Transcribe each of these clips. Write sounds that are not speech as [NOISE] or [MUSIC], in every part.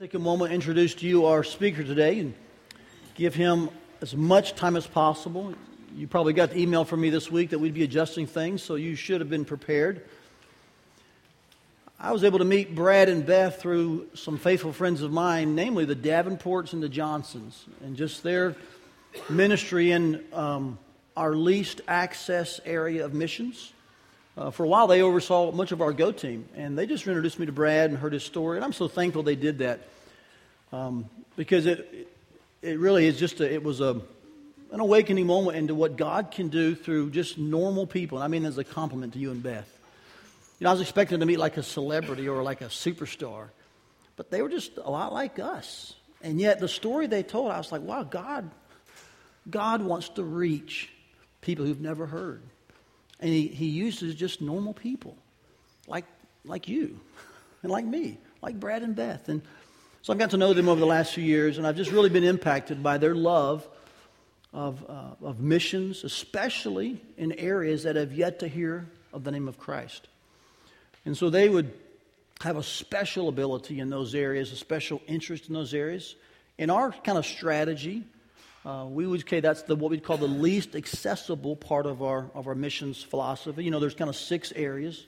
Take a moment to introduce to you our speaker today and give him as much time as possible. You probably got the email from me this week that we'd be adjusting things, so you should have been prepared. I was able to meet Brad and Beth through some faithful friends of mine, namely the Davenports and the Johnsons, and just their ministry in um, our least access area of missions. Uh, for a while, they oversaw much of our Go team, and they just introduced me to Brad and heard his story, and I'm so thankful they did that um, because it, it really is just a, it was a, an awakening moment into what God can do through just normal people. And I mean, as a compliment to you and Beth. You know, I was expecting to meet like a celebrity or like a superstar, but they were just a lot like us. And yet, the story they told, I was like, wow, God, God wants to reach people who've never heard. And he, he uses just normal people like, like you [LAUGHS] and like me, like Brad and Beth. And so I've got to know them over the last few years, and I've just really been impacted by their love of, uh, of missions, especially in areas that have yet to hear of the name of Christ. And so they would have a special ability in those areas, a special interest in those areas. In our kind of strategy, uh, we would say that's the, what we call the least accessible part of our, of our missions philosophy. You know, there's kind of six areas.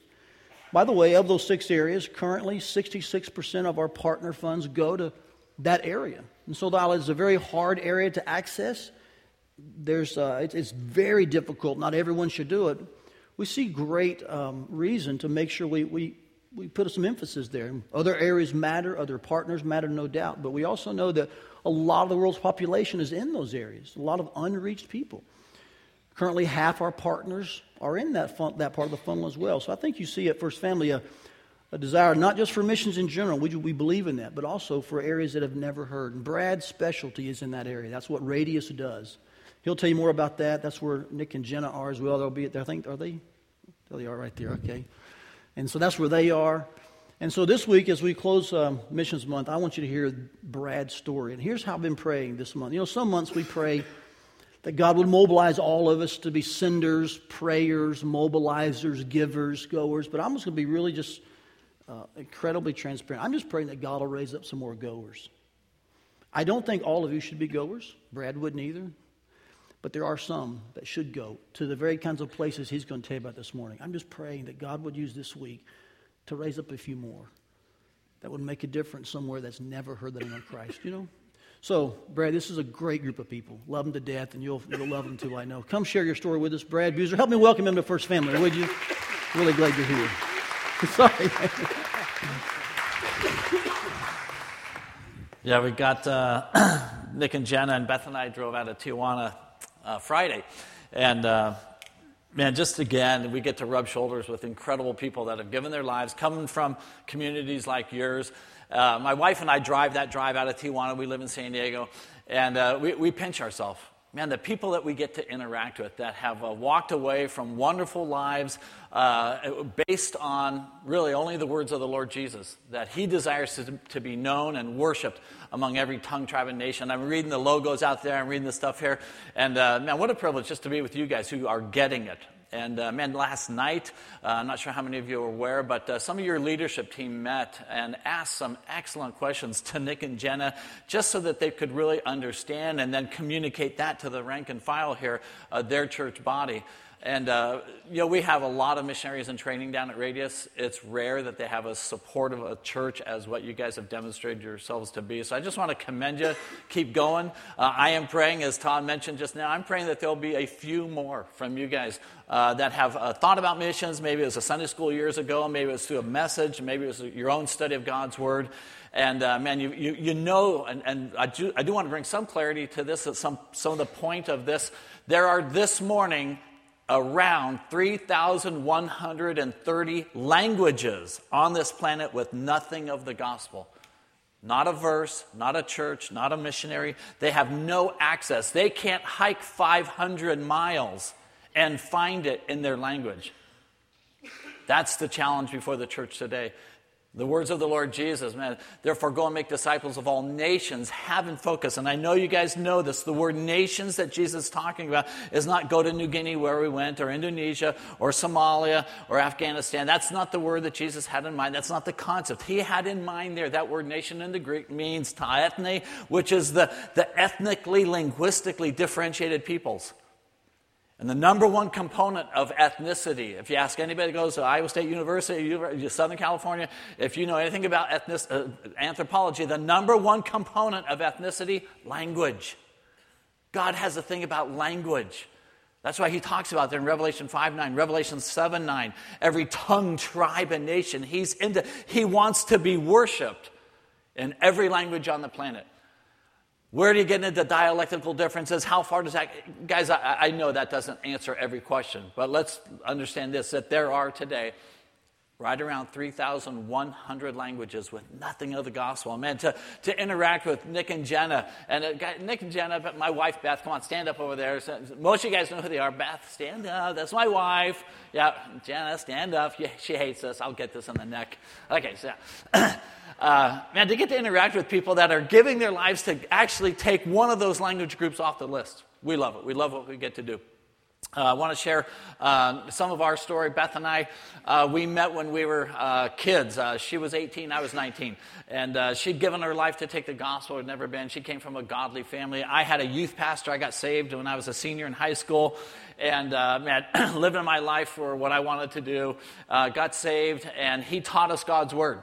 By the way, of those six areas, currently 66% of our partner funds go to that area. And so while it's a very hard area to access, there's, uh, it's, it's, very difficult. Not everyone should do it. We see great um, reason to make sure we, we, we put some emphasis there. Other areas matter, other partners matter, no doubt. But we also know that a lot of the world's population is in those areas, a lot of unreached people. Currently, half our partners are in that, fun, that part of the funnel as well. So I think you see at First Family a, a desire not just for missions in general, we, we believe in that, but also for areas that have never heard. And Brad's specialty is in that area. That's what Radius does. He'll tell you more about that. That's where Nick and Jenna are as well. They'll be there. I think, are they? There they are right there. Okay. And so that's where they are. And so this week, as we close um, Missions Month, I want you to hear Brad's story. And here's how I've been praying this month. You know, some months we pray that God would mobilize all of us to be senders, prayers, mobilizers, givers, goers. But I'm just going to be really just uh, incredibly transparent. I'm just praying that God will raise up some more goers. I don't think all of you should be goers. Brad wouldn't either. But there are some that should go to the very kinds of places he's going to tell you about this morning. I'm just praying that God would use this week to raise up a few more that would make a difference somewhere that's never heard the name of Christ, you know? So, Brad, this is a great group of people. Love them to death, and you'll, you'll love them too, I know. Come share your story with us, Brad Buser. Help me welcome him to First Family, would you? Really glad you're here. [LAUGHS] Sorry. yeah, we got uh, [CLEARS THROAT] Nick and Jenna, and Beth and I drove out of Tijuana uh, Friday. And uh, man, just again, we get to rub shoulders with incredible people that have given their lives, coming from communities like yours. Uh, my wife and I drive that drive out of Tijuana. We live in San Diego, and uh, we, we pinch ourselves. Man, the people that we get to interact with that have uh, walked away from wonderful lives uh, based on really only the words of the Lord Jesus, that He desires to, to be known and worshiped among every tongue, tribe, and nation. I'm reading the logos out there, I'm reading the stuff here, and uh, man, what a privilege just to be with you guys who are getting it. And uh, man, last night, uh, I'm not sure how many of you are aware, but uh, some of your leadership team met and asked some excellent questions to Nick and Jenna just so that they could really understand and then communicate that to the rank and file here, their church body. And, uh, you know, we have a lot of missionaries in training down at Radius. It's rare that they have as supportive a church as what you guys have demonstrated yourselves to be. So I just want to commend you. Keep going. Uh, I am praying, as Todd mentioned just now, I'm praying that there'll be a few more from you guys uh, that have uh, thought about missions. Maybe it was a Sunday school years ago. Maybe it was through a message. Maybe it was your own study of God's Word. And uh, man, you, you, you know, and, and I, do, I do want to bring some clarity to this, some, some of the point of this. There are this morning around 3,130 languages on this planet with nothing of the gospel. Not a verse, not a church, not a missionary. They have no access. They can't hike 500 miles and find it in their language. That's the challenge before the church today. The words of the Lord Jesus, man, therefore go and make disciples of all nations, have in focus. And I know you guys know this. The word nations that Jesus is talking about is not go to New Guinea where we went, or Indonesia, or Somalia, or Afghanistan. That's not the word that Jesus had in mind. That's not the concept. He had in mind there, that word nation in the Greek means ta ethne, which is the, the ethnically, linguistically differentiated peoples. And the number one component of ethnicity, if you ask anybody who goes to Iowa State University, Southern California, if you know anything about ethnic, uh, anthropology, the number one component of ethnicity, language. God has a thing about language. That's why he talks about there in Revelation 5 9, Revelation 7 9. Every tongue, tribe, and nation. He's into, he wants to be worshiped in every language on the planet. Where do you get into dialectical differences? How far does that. Guys, I, I, know that doesn't answer every question, but let's understand this that there are today right around 3,100 languages with nothing of the gospel. Man, to, to interact with Nick and Jenna, and uh, Nick and Jenna, but my wife Beth, come on, stand up over there. Most of you guys know who they are. Beth, stand up. That's my wife. Yeah, Jenna, stand up. Yeah, she hates us. I'll get this on the neck. Okay, so. [COUGHS] uh, man, to get to interact with people that are giving their lives to actually take one of those language groups off the list. We love it. We love what we get to do. Uh, I want to share uh, some of our story. Beth and I, uh, we met when we were uh, kids. Uh, she was 18, I was 19. And uh, she'd given her life to take the gospel, had never been. She came from a godly family. I had a youth pastor. I got saved when I was a senior in high school. And [CLEARS THROAT] living my life for what I wanted to do. got saved, and he taught us God's word.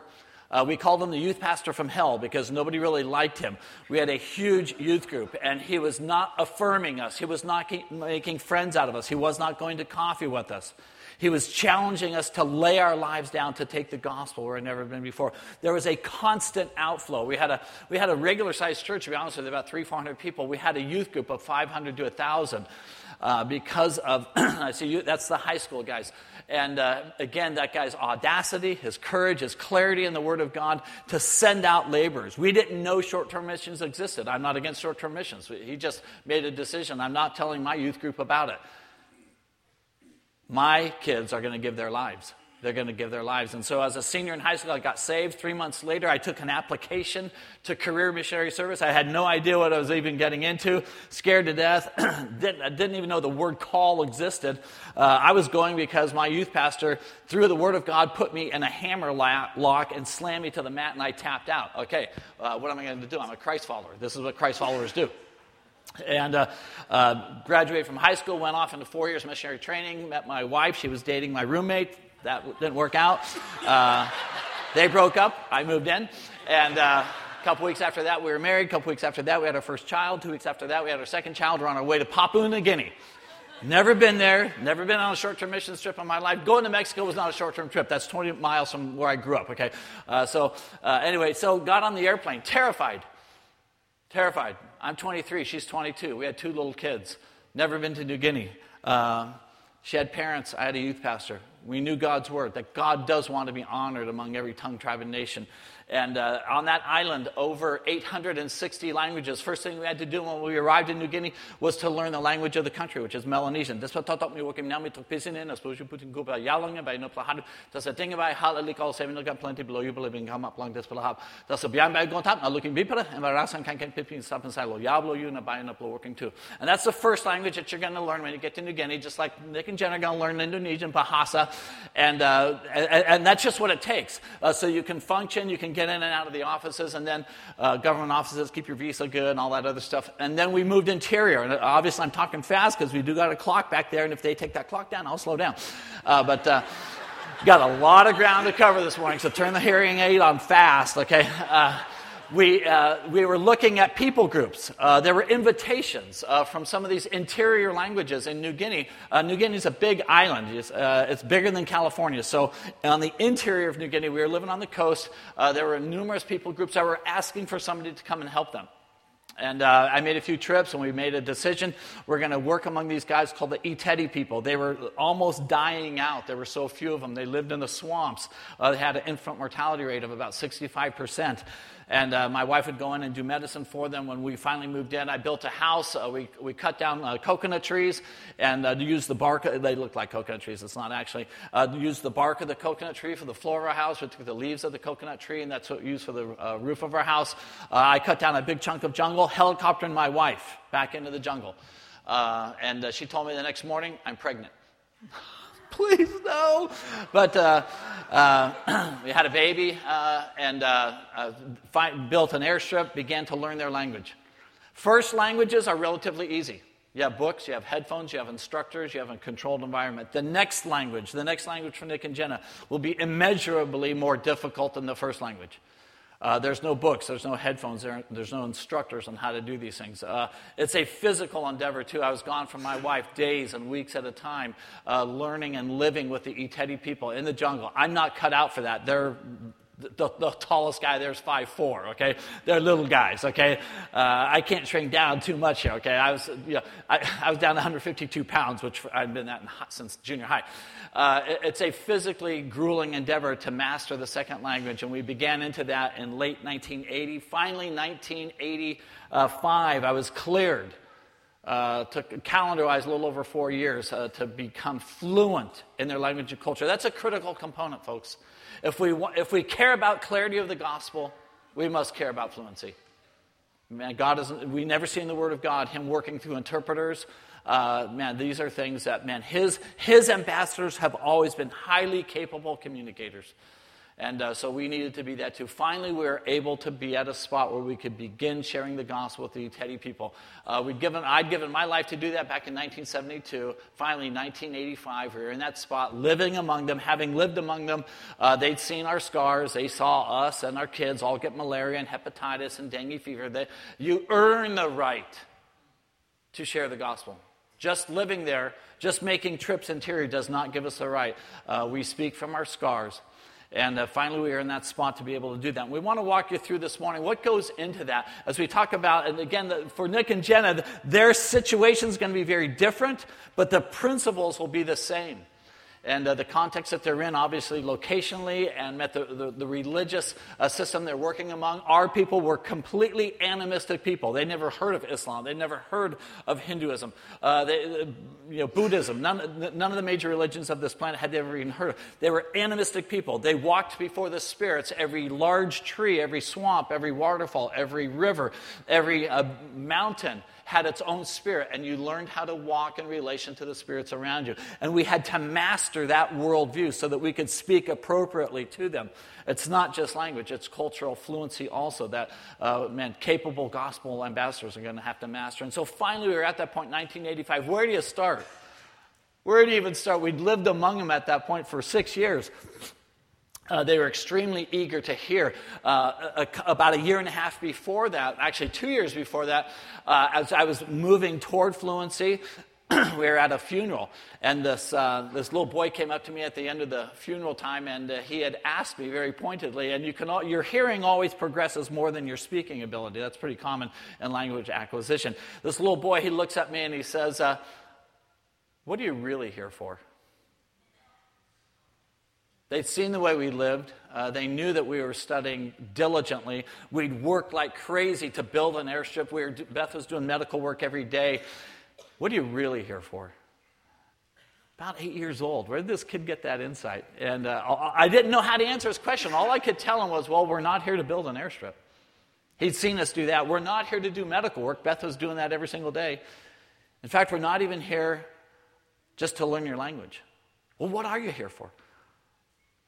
Uh, we called him the youth pastor from hell because nobody really liked him. We had a huge youth group, and he was not affirming us. He was not making friends out of us. He was not going to coffee with us. He was challenging us to lay our lives down to take the gospel where it had never been before. There was a constant outflow. We had a, we had a regular sized church, to be honest with you, about three, 400 people. We had a youth group of 500 to 1,000 uh, because of, [CLEARS THROAT] I see, you, that's the high school guys. And uh, again, that guy's audacity, his courage, his clarity in the Word of God to send out laborers. We didn't know short term missions existed. I'm not against short term missions. He just made a decision. I'm not telling my youth group about it. My kids are going to give their lives they're going to give their lives. And so, as a senior in high school, I got saved. Three months later, I took an application to career missionary service. I had no idea what I was even getting into, scared to death. [CLEARS THROAT] didn't, I didn't even know the word call existed. Uh, I was going because my youth pastor, through the word of God, put me in a hammer lock and slammed me to the mat, and I tapped out. Okay, uh, what am I going to do? I'm a Christ follower. This is what Christ followers do and uh, uh, graduated from high school went off into four years missionary training met my wife she was dating my roommate that didn't work out. Uh, they broke up. I moved in. And uh, a couple weeks after that, we were married. A couple weeks after that, we had our first child. Two weeks after that, we had our second child. We're on our way to Papua New Guinea. Never been there, never been on a short term mission trip in my life. Going to Mexico was not a short term trip. That's 20 miles from where I grew up, okay? Uh, so, uh, anyway, so got on the airplane, terrified. Terrified. I'm 23, she's 22. We had two little kids. Never been to New Guinea. Uh, she had parents, I had a youth pastor. We knew God's word, that God does want to be honored among every tongue, tribe, and nation. And uh, on that island, over 860 languages. First thing we had to do when we arrived in New Guinea was to learn the language of the country, which is Melanesian. This was me working now mit pisinin, as suppose you put in Kuba Yalange by no plahad. Das a thing by halalikal seven plenty below you believing come up long this plahab. Das a bian by gontat, now looking bipere, and rasan can can pipin stop and silo. Yablo you and by up working too. And that's the first language that you're going to learn when you get to New Guinea, just like Nick and Jen are going to learn Indonesian, Bahasa. And, uh, and, and, that's just what it takes. Uh, so you can function, you can get in and out of the offices, and then uh, government offices keep your visa good and all that other stuff. And then we moved interior. And obviously, I'm talking fast because we do got a clock back there, and if they take that clock down, I'll slow down. Uh, but uh, got a lot of ground to cover this morning, so turn the hearing aid on fast, okay? We, uh, we were looking at people groups. Uh, there were invitations uh, from some of these interior languages in New Guinea. Uh, New Guinea is a big island, it's, uh, it's, bigger than California. So, on the interior of New Guinea, we were living on the coast. Uh, there were numerous people groups that were asking for somebody to come and help them. And uh, I made a few trips and we made a decision. We're going to work among these guys called the Iteti people. They were almost dying out. There were so few of them. They lived in the swamps. Uh, they had an infant mortality rate of about 65%. And uh, my wife would go in and do medicine for them. When we finally moved in, I built a house. Uh, we, we cut down uh, coconut trees and uh, used the bark. They look like coconut trees. It's not actually. Uh, used the bark of the coconut tree for the floor of our house. We took the leaves of the coconut tree, and that's what we used for the uh, roof of our house. Uh, I cut down a big chunk of jungle, helicoptered my wife back into the jungle. and she told me the next morning, I'm pregnant. [LAUGHS] [LAUGHS] please no. But uh, uh, [CLEARS THROAT] we had a baby uh, and uh, uh, find, built an airstrip, began to learn their language. First languages are relatively easy. You have books, you have headphones, you have instructors, you have a controlled environment. The next language, the next language for Nick and Jenna, will be immeasurably more difficult than the first language. Uh, there's no books, there's no headphones, there, there's no instructors on how to do these things. Uh, it's a physical endeavor, too. I was gone from my wife days and weeks at a time, uh, learning and living with the Itedi people in the jungle. I'm not cut out for that. They're the, the, tallest guy there is five four. Okay, they're little guys. Okay, uh, I can't shrink down too much here. Okay, I was you know, I, I was down 152 pounds, which I've been that since junior high. Uh, it, it's a physically grueling endeavor to master the second language, and we began into that in late 1980. Finally, 1985, I was cleared. Uh, took calendar wise a little over four years uh, to become fluent in their language and culture. That's a critical component, folks. If we, if we care about clarity of the gospel, we must care about fluency. Man, God is, we never see in the Word of God Him working through interpreters. Uh, man, these are things that, man, his, his ambassadors have always been highly capable communicators. And uh, so we needed to be that too. Finally, we were able to be at a spot where we could begin sharing the gospel with the Teddy people. Uh, we'd given, I'd given my life to do that back in 1972. Finally, 1985, we were in that spot, living among them, having lived among them. Uh, they'd seen our scars. They saw us and our kids all get malaria and hepatitis and dengue fever. They, you earn the right to share the gospel. Just living there, just making trips interior does not give us the right. Uh, we speak from our scars. And uh, finally, we are in that spot to be able to do that. And we want to walk you through this morning what goes into that as we talk about, and again, the, for Nick and Jenna, their situation is going to be very different, but the principles will be the same and uh, the context that they're in, obviously locationally, and met the, the, the religious uh, system they're working among. Our people were completely animistic people. They never heard of Islam. They never heard of Hinduism. Uh, they, uh, you know, Buddhism. None, none of the major religions of this planet had they ever even heard of. They were animistic people. They walked before the spirits. Every large tree, every swamp, every waterfall, every river, every uh, mountain had its own spirit, and you learned how to walk in relation to the spirits around you. And we had to master that worldview so that we could speak appropriately to them. It's not just language, it's cultural fluency also that, uh, man, capable gospel ambassadors are going to have to master. And so finally, we were at that point, 1985. Where do you start? Where do you even start? We'd lived among them at that point for six years. Uh, they were extremely eager to hear. Uh, a, about a year and a half before that, actually two years before that, uh, as I was moving toward fluency, we [CLEARS THROAT] were at a funeral, and this, uh, this little boy came up to me at the end of the funeral time, and uh, he had asked me very pointedly, and you can all, your hearing always progresses more than your speaking ability. That's pretty common in language acquisition. This little boy, he looks at me and he says, uh, What are you really here for? They'd seen the way we lived. Uh, they knew that we were studying diligently. We'd worked like crazy to build an airship. We were, Beth was doing medical work every day. What are you really here for? About eight years old. Where did this kid get that insight? And uh, I didn't know how to answer his question. All I could tell him was, well, we're not here to build an airstrip. He'd seen us do that. We're not here to do medical work. Beth was doing that every single day. In fact, we're not even here just to learn your language. Well, what are you here for?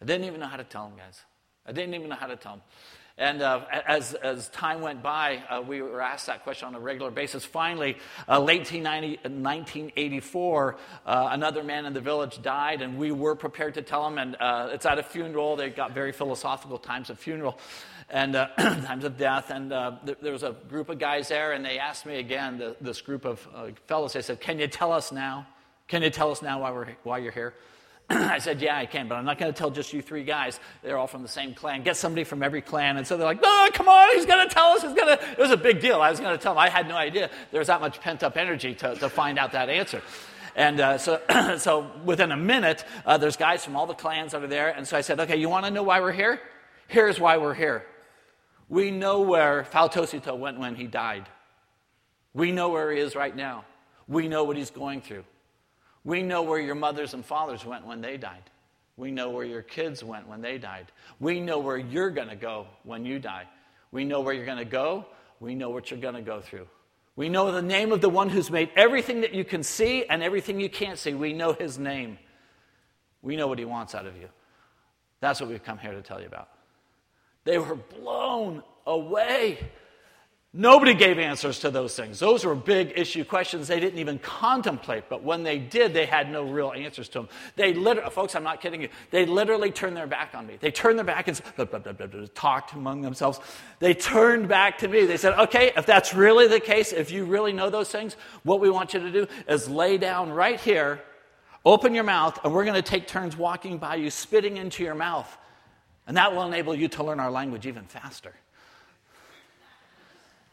I didn't even know how to tell him, guys. I didn't even know how to tell them. And uh, as, as time went by, uh, we were asked that question on a regular basis. Finally, uh, late 1984, uh, another man in the village died, and we were prepared to tell him. And uh, it's at a funeral. They got very philosophical times of funeral and uh, [CLEARS THROAT] times of death. And th- there was a group of guys there, and they asked me again, the, this group of fellows, they said, Can you tell us now? Can you tell us now why, we're, why you're here? [CLEARS THROAT] I said, Yeah, I can, but I'm not going to tell just you three guys. They're all from the same clan. Get somebody from every clan. And so they're like, No, come on, he's going to tell us. He's going to. It was a big deal. I was going to tell them. I had no idea there was that much pent up energy to, to find out that answer. And uh, so, [CLEARS THROAT] so within a minute, uh, there's guys from all the clans are there. And so I said, Okay, you want to know why we're here? Here's why we're here. We know where Fautosito went when he died. We know where he is right now. We know what he's going through. We know where your mothers and fathers went when they died. We know where your kids went when they died. We know where you're going to go when you die. We know where you're going to go. We know what you're going to go through. We know the name of the one who's made everything that you can see and everything you can't see. We know his name. We know what he wants out of you. That's what we've come here to tell you about. They were blown away. Nobody gave answers to those things. Those were big issue questions they didn't even contemplate. But when they did, they had no real answers to them. They literally, folks, I'm not kidding you. They literally turned their back on me. They turned their back and blah, blah, blah, talked among themselves. They turned back to me. They said, okay, if that's really the case, if you really know those things, what we want you to do is lay down right here, open your mouth, and we're going to take turns walking by you, spitting into your mouth. And that will enable you to learn our language even faster.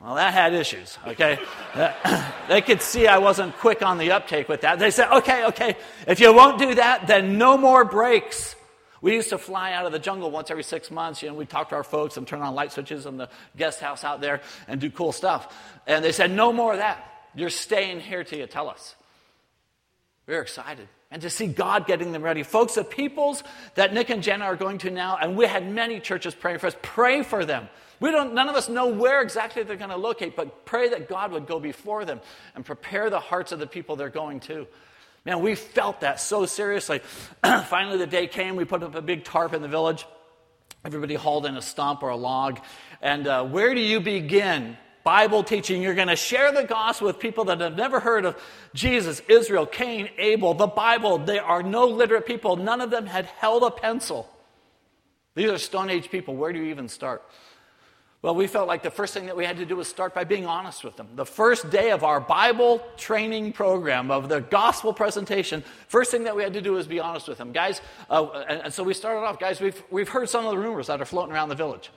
Well, that had issues, okay? Uh, [CLEARS THROAT] they could see I wasn't quick on the uptake with that. They said, okay, okay, if you won't do that, then no more breaks. We used to fly out of the jungle once every six months. You know, we'd talk to our folks and turn on light switches in the guest house out there and do cool stuff. And they said, no more of that. You're staying here till you tell us. We are excited. And to see God getting them ready. Folks, the peoples that Nick and Jenna are going to now, and we had many churches praying for us, pray for them. We don't, none of us know where exactly they're going to locate, but pray that God would go before them and prepare the hearts of the people they're going to. Man, we felt that so seriously. [CLEARS THROAT] Finally, the day came, we put up a big tarp in the village. Everybody hauled in a stump or a log. And uh, where do you begin? Bible teaching. You're going to share the gospel with people that have never heard of Jesus, Israel, Cain, Abel, the Bible. They are no literate people. None of them had held a pencil. These are Stone Age people. Where do you even start? Well, we felt like the first thing that we had to do was start by being honest with them. The first day of our Bible training program, of the gospel presentation, first thing that we had to do was be honest with them. Guys, uh, and, and, so we started off, guys, we've, we've heard some of the rumors that are floating around the village.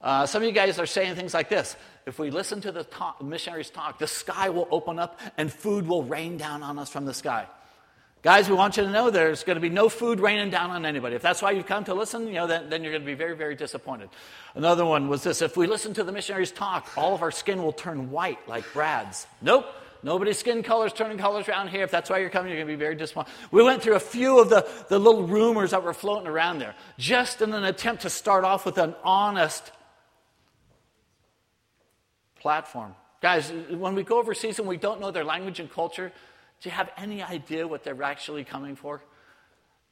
Uh, some of you guys are saying things like this if we listen to the missionaries talk, the sky will open up and food will rain down on us from the sky. Guys, we want you to know there's going to be no food raining down on anybody. If that's why you've come to listen, you know, then, then you're going to be very, very disappointed. Another one was this if we listen to the missionaries talk, all of our skin will turn white like Brad's. Nope. Nobody's skin color's turning colors around here. If that's why you're coming, you're going to be very disappointed. We went through a few of the, the little rumors that were floating around there, just in an attempt to start off with an honest platform. Guys, when we go overseas and we don't know their language and culture, do you have any idea what they're actually coming for?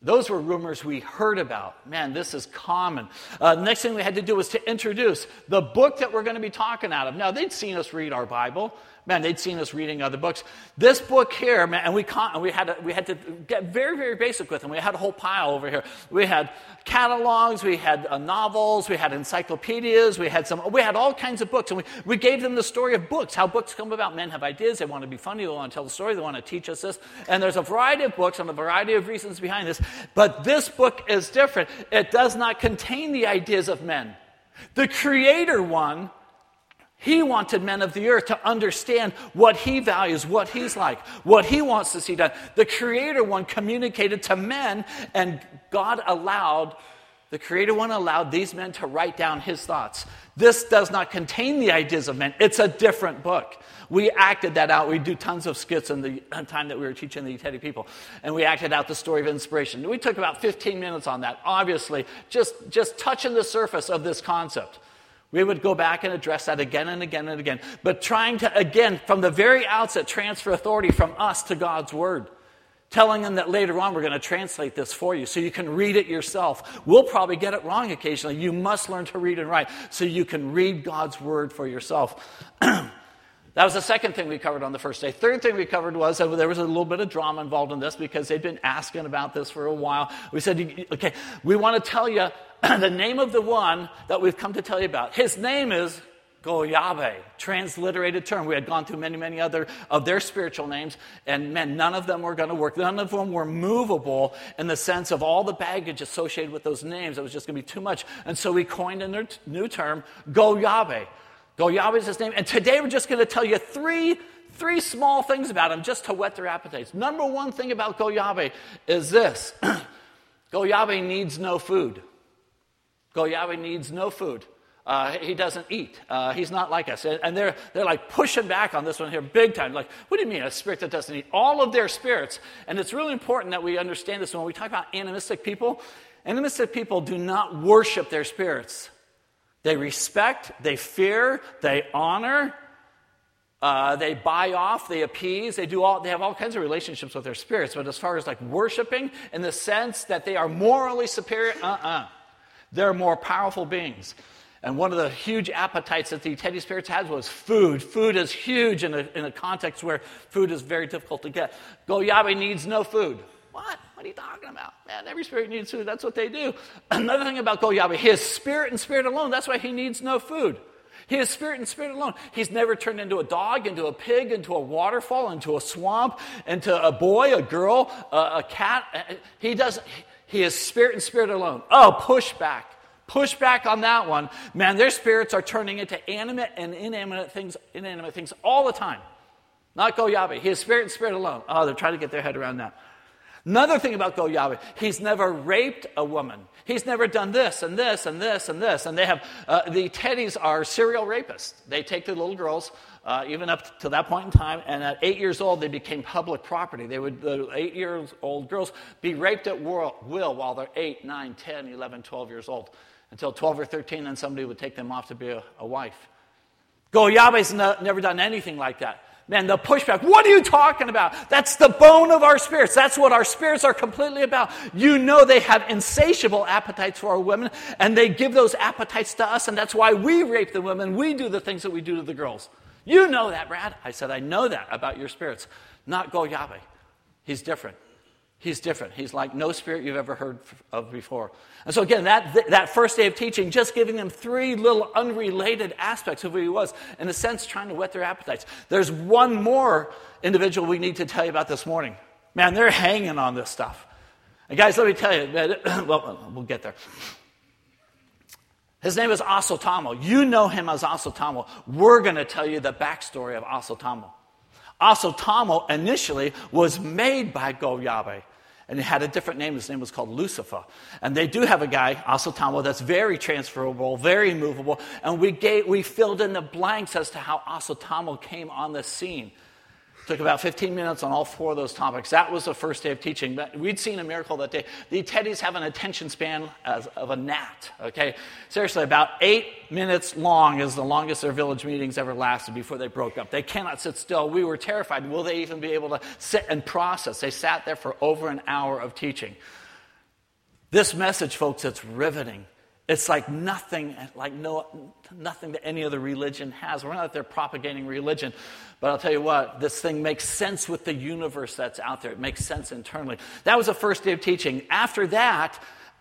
Those were rumors we heard about. Man, this is common. Uh, next thing we had to do was to introduce the book that we're going to be talking out of. Now, they'd seen us read our Bible. Man, they'd seen us reading other books. This book here, man, and we, con- we, had to, we had to get very, very basic with them. We had a whole pile over here. We had catalogs, we had uh, novels, we had encyclopedias, we had some, we had all kinds of books. And we, we gave them the story of books, how books come about. Men have ideas, they want to be funny, they want to tell the story, they want to teach us this. And there's a variety of books and a variety of reasons behind this. But this book is different. It does not contain the ideas of men. The creator one he wanted men of the earth to understand what he values, what he's like, what he wants to see done. The Creator one communicated to men, and God allowed, the Creator one allowed these men to write down his thoughts. This does not contain the ideas of men, it's a different book. We acted that out. We do tons of skits in the uh, time that we were teaching the Teddy people. And we acted out the story of inspiration. We took about 15 minutes on that, obviously, just, just touching the surface of this concept. We would go back and address that again and again and again. But trying to, again, from the very outset, transfer authority from us to God's Word. Telling them that later on we're going to translate this for you so you can read it yourself. We'll probably get it wrong occasionally. You must learn to read and write so you can read God's Word for yourself. [CLEARS THROAT] That was the second thing we covered on the first day. Third thing we covered was that there was a little bit of drama involved in this because they'd been asking about this for a while. We said, okay, we want to tell you [CLEARS THROAT] the name of the one that we've come to tell you about. His name is Goyave, transliterated term. We had gone through many, many other of their spiritual names, and man, none of them were going to work. None of them were movable in the sense of all the baggage associated with those names. It was just going to be too much. And so we coined a new term, Goyave. Goyave is his name. And today we're just going to tell you three, three small things about him just to whet their appetites. Number one thing about Goyave is this [CLEARS THROAT] Goyave needs no food. Goyave needs no food. Uh, he doesn't eat. Uh, he's not like us. And they're, they're like pushing back on this one here big time. Like, what do you mean a spirit that doesn't eat? All of their spirits. And it's really important that we understand this when we talk about animistic people. Animistic people do not worship their spirits. They respect, they fear, they honor, uh, they buy off, they appease, they do all, they have all kinds of relationships with their spirits. But as far as like worshiping in the sense that they are morally superior, uh uh-uh. Uh. They're more powerful beings. And one of the huge appetites that the Teddy Spirits had was food. Food is huge in a, in a context where food is very difficult to get. Goyabe needs no food. What? What are you talking about? Man, every spirit needs food. That's what they do. [CLEARS THROAT] Another thing about Goyabe, his spirit and spirit alone, that's why he needs no food. He is spirit and spirit alone. He's never turned into a dog, into a pig, into a waterfall, into a swamp, into a boy, a girl, a, a cat. He doesn't. He is spirit and spirit alone. Oh, push back. Push back on that one. Man, their spirits are turning into animate and inanimate things, inanimate things all the time. Not Goyabe. He is spirit and spirit alone. Oh, they're trying to get their head around that. Another thing about Goyabe, he's never raped a woman. He's never done this and this and this and this. And they have, uh, the teddies are serial rapists. They take the little girls, uh, even up to that point in time, and at eight years old, they became public property. They would, the eight years old girls, be raped at will while they're 8, 9, 10, 11, 12 years old until 12 or 13, then somebody would take them off to be a, a wife. Goyabe's no, never done anything like that. Man, the pushback, what are you talking about? That's the bone of our spirits. That's what our spirits are completely about. You know they have insatiable appetites for our women, and they give those appetites to us, and that's why we rape the women. We do the things that we do to the girls. You know that, Brad. I said, I know that about your spirits. Not Goyabe. He's different. He's different. He's like no spirit you've ever heard of before. And so, again, that, that first day of teaching, just giving them three little unrelated aspects of who he was, in a sense, trying to whet their appetites. There's one more individual we need to tell you about this morning. Man, they're hanging on this stuff. And, guys, let me tell you, [COUGHS] well, we'll get there. His name is Asotamo. You know him as Asotamo. We're going to tell you the backstory of Asotamo. Asotamo initially was made by Goyabe and he had a different name. His name was called Lucifer. And they do have a guy, Asotamo, that's very transferable, very movable. And we, gave, we filled in the blanks as to how Asotamo came on the scene. Took about 15 minutes on all four of those topics. That was the first day of teaching. But we'd seen a miracle that day. The teddies have an attention span as, of a gnat. Okay, seriously, about eight minutes long is the longest their village meetings ever lasted before they broke up. They cannot sit still. We were terrified. Will they even be able to sit and process? They sat there for over an hour of teaching. This message, folks, it's riveting. It's like nothing, like no, nothing that any other religion has. We're not out there propagating religion, but I'll tell you what, this thing makes sense with the universe that's out there. It makes sense internally. That was the first day of teaching. After that, [CLEARS THROAT]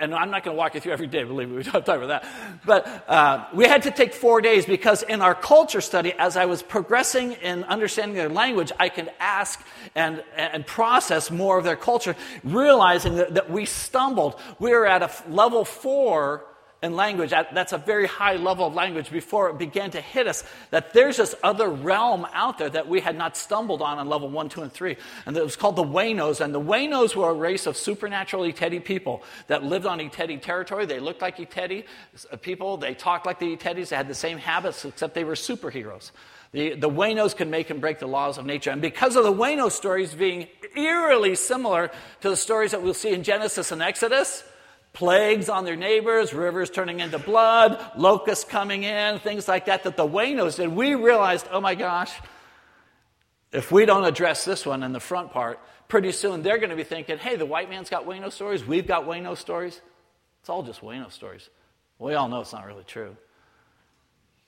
and I'm not going to walk you through every day, believe me, [LAUGHS] we don't have time for that. But uh, we had to take four days because in our culture study, as I was progressing in understanding their language, I could ask and, and process more of their culture, realizing that, that we stumbled. We were at a level four in language. That's a very high level of language before it began to hit us that there's this other realm out there that we had not stumbled on on level one, two, and three. And it was called the Wainos. And the Wainos were a race of supernatural Iteti people that lived on Iteti territory. They looked like Iteti uh, people. They talked like the Itetis. They had the same habits, except they were superheroes. The, the Wainos can make and break the laws of nature. And because of the Waino stories being eerily similar to the stories that we'll see in Genesis and Exodus, plagues on their neighbors, rivers turning into blood, locusts coming in, things like that, that the Wainos did. We realized, oh my gosh, if we don't address this one in the front part, pretty soon they're going to be thinking, hey, the white man's got Waino stories, we've got Waino stories. It's all just Waino stories. We all know it's not really true.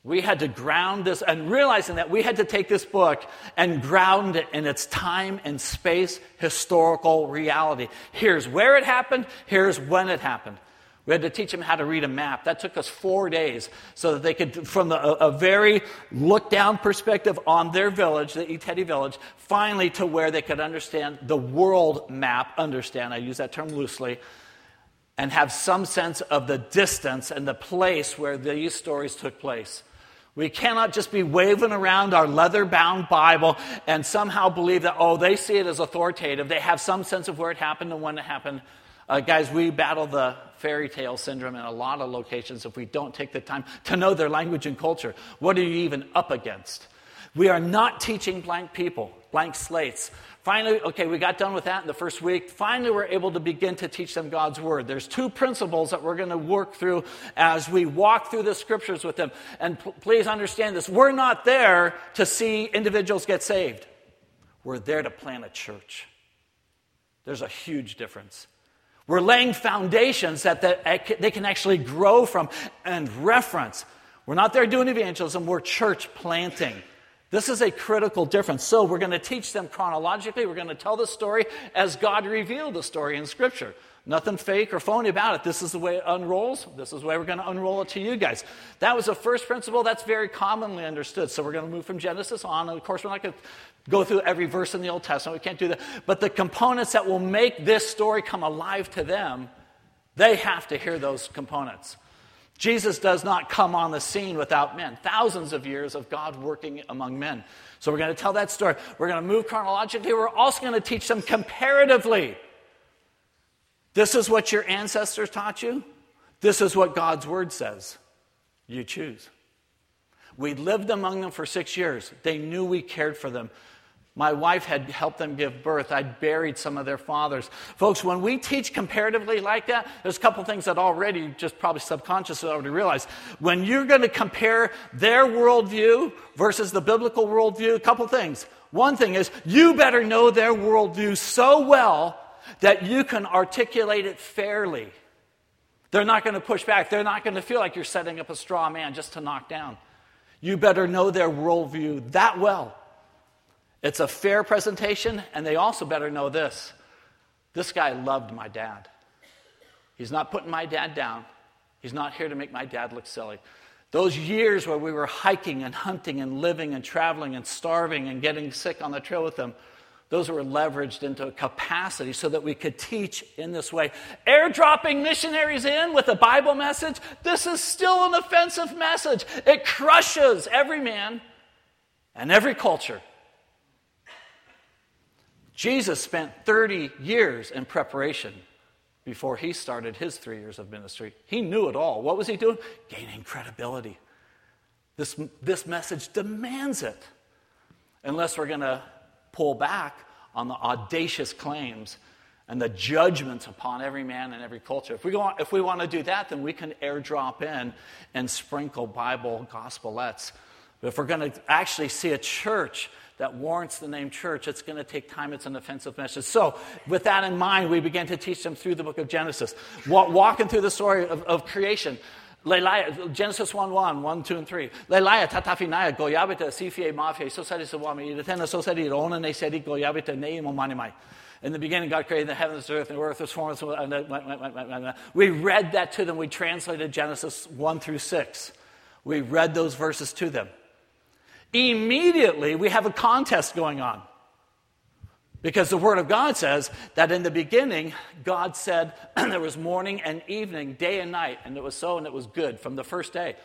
We had to ground this, and realizing that we had to take this book and ground it in its time and space historical reality. Here's where it happened, here's when it happened. We had to teach them how to read a map. That took us four days so that they could, from the, a, a, very look down perspective on their village, the Iteti village, finally to where they could understand the world map, understand, I use that term loosely, and have some sense of the distance and the place where these stories took place. We cannot just be waving around our leather bound Bible and somehow believe that, oh, they see it as authoritative. They have some sense of where it happened and when it happened. Uh, guys, we battle the fairy tale syndrome in a lot of locations if we don't take the time to know their language and culture. What are you even up against? We are not teaching blank people, blank slates. Finally, okay, we got done with that in the first week. Finally, we're able to begin to teach them God's word. There's two principles that we're going to work through as we walk through the scriptures with them. And p- please understand this we're not there to see individuals get saved, we're there to plant a church. There's a huge difference. We're laying foundations that they can actually grow from and reference. We're not there doing evangelism, we're church planting. This is a critical difference. So, we're going to teach them chronologically. We're going to tell the story as God revealed the story in Scripture. Nothing fake or phony about it. This is the way it unrolls. This is the way we're going to unroll it to you guys. That was the first principle. That's very commonly understood. So, we're going to move from Genesis on. And of course, we're not going to go through every verse in the Old Testament. We can't do that. But the components that will make this story come alive to them, they have to hear those components. Jesus does not come on the scene without men. Thousands of years of God working among men. So we're going to tell that story. We're going to move chronologically. We're also going to teach them comparatively. This is what your ancestors taught you. This is what God's word says. You choose. We lived among them for six years. They knew we cared for them. My wife had helped them give birth. I'd buried some of their fathers. Folks, when we teach comparatively like that, there's a couple things that already, just probably subconsciously already realize. When you're going to compare their worldview versus the biblical worldview, a couple things. One thing is, you better know their worldview so well that you can articulate it fairly. They're not going to push back. They're not going to feel like you're setting up a straw man just to knock down. You better know their worldview that well it's a fair presentation, and they also better know this this guy loved my dad. He's not putting my dad down, he's not here to make my dad look silly. Those years where we were hiking and hunting and living and traveling and starving and getting sick on the trail with them, those were leveraged into a capacity so that we could teach in this way. Airdropping missionaries in with a Bible message, this is still an offensive message. It crushes every man and every culture. Jesus spent 30 years in preparation before he started his three years of ministry. He knew it all. What was he doing? Gaining credibility. This, this message demands it. Unless we're going to pull back on the audacious claims and the judgments upon every man and every culture. If we, go, if we want to do that, then we can airdrop in and sprinkle Bible gospelettes. But if we're going to actually see a church that warrants the name church, it's going to take time. It's an offensive message. So, with that in mind, we began to teach them through the book of Genesis, walking through the story of, of creation. Leilaya, Genesis 1 1, 1, 2, and 3. Leilaya, tatafinaya, goyabita, sifie, mafia, sosari sawami, idetena sosari, ona ne seri, goyabita, neimo manimai. In the beginning, God created the heavens, the earth, and the earth was formed. We read that to them. We translated Genesis 1 through 6. We read those verses to them immediately we have a contest going on. Because the Word of God says that in the beginning, God said [CLEARS THROAT] there was morning and evening, day and night, and it was so and it was good from the first day.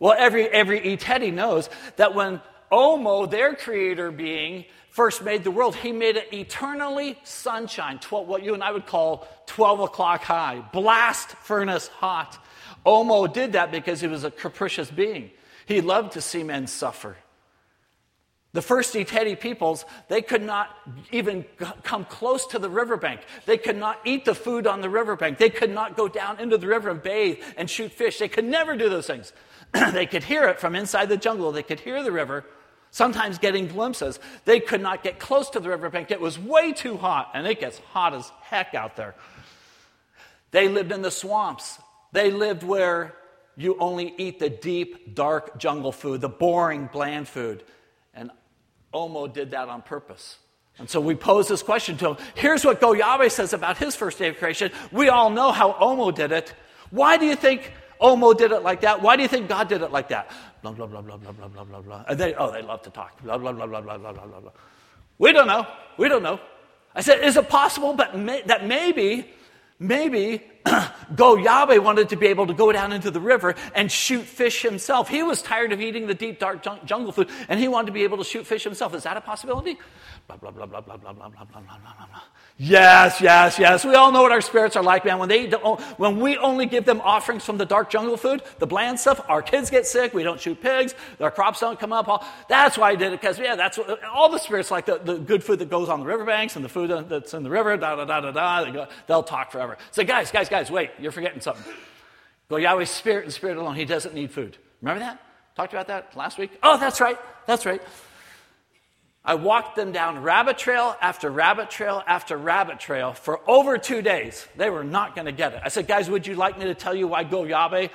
Well, every, every Etedi knows that when Omo, their creator being, first made the world, he made it eternally sunshine, 12, what you and I would call 12 o'clock high, blast furnace hot. Omo did that because he was a capricious being. He loved to see men suffer. The first Etedi peoples, they could not even come close to the riverbank. They could not eat the food on the riverbank. They could not go down into the river and bathe and shoot fish. They could never do those things. [CLEARS THROAT] they could hear it from inside the jungle. They could hear the river, sometimes getting glimpses. They could not get close to the riverbank. It was way too hot, and it gets hot as heck out there. They lived in the swamps. They lived where you only eat the deep, dark jungle food, the boring, bland food. Omo did that on purpose. And so we pose this question to him. Here's what Go Yahweh says about his first day of creation. We all know how Omo did it. Why do you think Omo did it like that? Why do you think God did it like that? Blah, blah, blah, blah, blah, blah, blah, blah, blah. And they, oh, they love to talk. Blah, blah, blah, blah, blah, blah, blah, blah. We don't know. We don't know. I said, is it possible but may, that maybe, maybe [CLEARS THROAT] Go Yahweh wanted to be able to go down into the river and shoot fish himself. He was tired of eating the deep, dark jungle food, and he wanted to be able to shoot fish himself. Is that a possibility? Blah, blah, blah, blah, blah, blah, blah, blah, blah, blah, blah. Yes, yes, yes. We all know what our spirits are like, man. When, they don't, when we only give them offerings from the dark jungle food, the bland stuff, our kids get sick. We don't shoot pigs. Our crops don't come up. All, that's why I did it, because, yeah, that's what, all the spirits like the, the good food that goes on the riverbanks and the food that's in the river, da, da, da, da, da. They go, they'll talk forever. So, guys, guys, guys, wait. You're forgetting something. Go Yahweh's spirit and spirit alone. He doesn't need food. Remember that? Talked about that last week? Oh, that's right. That's right. I walked them down rabbit trail after rabbit trail after rabbit trail for over two days. They were not going to get it. I said, Guys, would you like me to tell you why Go Yahweh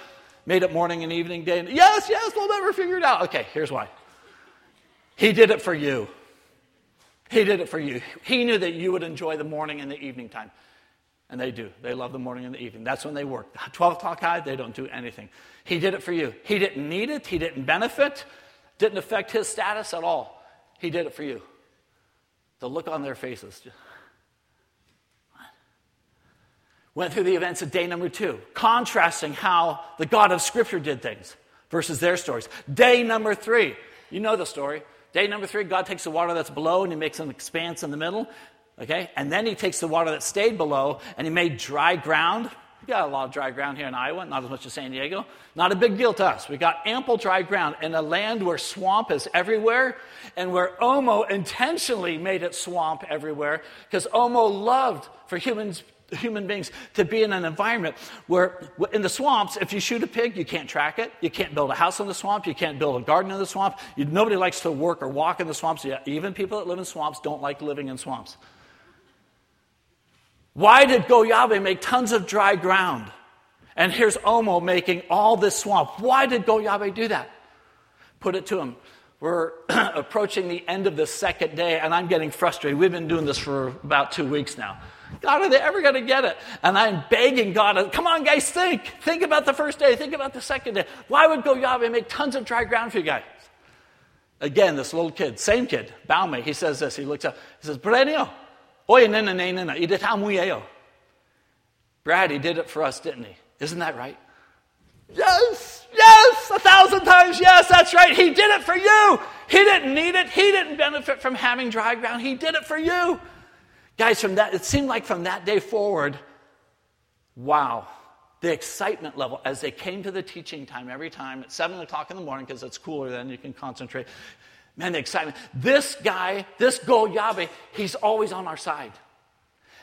made it morning and evening day? And, yes, yes, we'll never figure it out. Okay, here's why. He did it for you. He did it for you. He knew that you would enjoy the morning and the evening time. And they do. They love the morning and the evening. That's when they work. [LAUGHS] 12 o'clock high, they don't do anything. He did it for you. He didn't need it, he didn't benefit, didn't affect his status at all. He did it for you. The look on their faces. Went through the events of day number two, contrasting how the God of Scripture did things versus their stories. Day number three, you know the story. Day number three, God takes the water that's below and he makes an expanse in the middle. Okay? And then he takes the water that stayed below and he made dry ground we got a lot of dry ground here in Iowa, not as much as San Diego. Not a big deal to us. We got ample dry ground in a land where swamp is everywhere and where Omo intentionally made it swamp everywhere because Omo loved for humans human beings to be in an environment where in the swamps if you shoot a pig you can't track it you can't build a house in the swamp you can't build a garden in the swamp you, nobody likes to work or walk in the swamps even people that live in swamps don't like living in swamps why did Go Yahweh make tons of dry ground? And here's Omo making all this swamp. Why did Go Yahweh do that? Put it to him. We're [CLEARS THROAT] approaching the end of the second day, and I'm getting frustrated. We've been doing this for about two weeks now. God, are they ever going to get it? And I'm begging God, come on, guys, think. Think about the first day. Think about the second day. Why would Go Yahweh make tons of dry ground for you guys? Again, this little kid, same kid, Baume, he says this. He looks up. He says, Perennial, Oye, nena, nena, nena, idetamuyo. Brad, he did it for us, didn't he? Isn't that right? Yes, yes, a thousand times yes, that's right. He did it for you. He didn't need it. He didn't benefit from having dry ground. He did it for you. Guys, from that, it seemed like from that day forward, wow, the excitement level as they came to the teaching time every time at 7 o'clock in the morning, because it's cooler then, you can concentrate. Man, the excitement. This guy, this Go he's always on our side.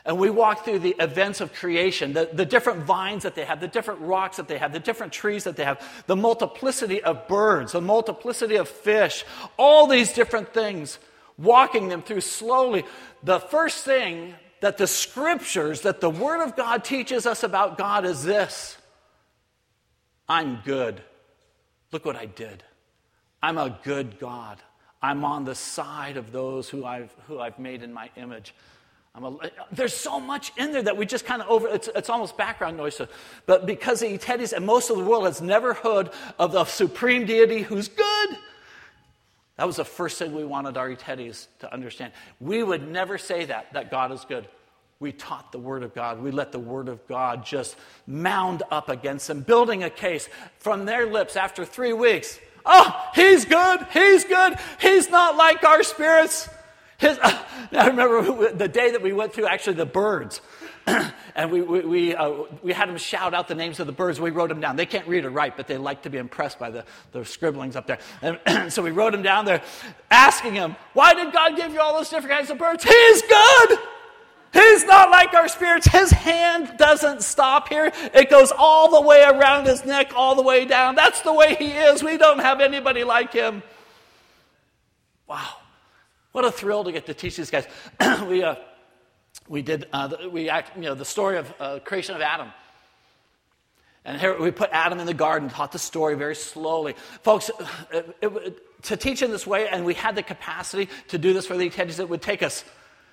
And we walk through the events of creation, the, the different vines that they have, the different rocks that they have, the different trees that they have, the multiplicity of birds, the multiplicity of fish, all these different things, walking them through slowly. The first thing that the scriptures, that the Word of God teaches us about God is this I'm good. Look what I did. I'm a good God. I'm on the side of those who I've, who I've made in my image. A, there's so much in there that we just kind of over, it's, it's almost background noise. But because the Etetes and most of the world has never heard of the supreme deity who's good, that was the first thing we wanted our Etetes to understand. We would never say that, that God is good. We taught the Word of God. We let the Word of God just mound up against them, building a case from their lips after three weeks. Oh, he's good. He's good. He's not like our spirits. His, uh, I remember the day that we went through actually the birds. [CLEARS THROAT] and we, we, we, uh, we had them shout out the names of the birds. We wrote them down. They can't read or write, but they like to be impressed by the, the scribblings up there. And [CLEARS THROAT] so we wrote them down there, asking him, Why did God give you all those different kinds of birds? He's good. He's not like our spirits. His hand doesn't stop here. It goes all the way around his neck, all the way down. That's the way he is. We don't have anybody like him. Wow. What a thrill to get to teach these guys. [CLEARS THROAT] we, uh, we did, uh, we act, you know, the story of uh, creation of Adam. And here we put Adam in the garden, taught the story very slowly. Folks, [SIGHS] it, it, to teach in this way, and we had the capacity to do this for the attendees, it would take us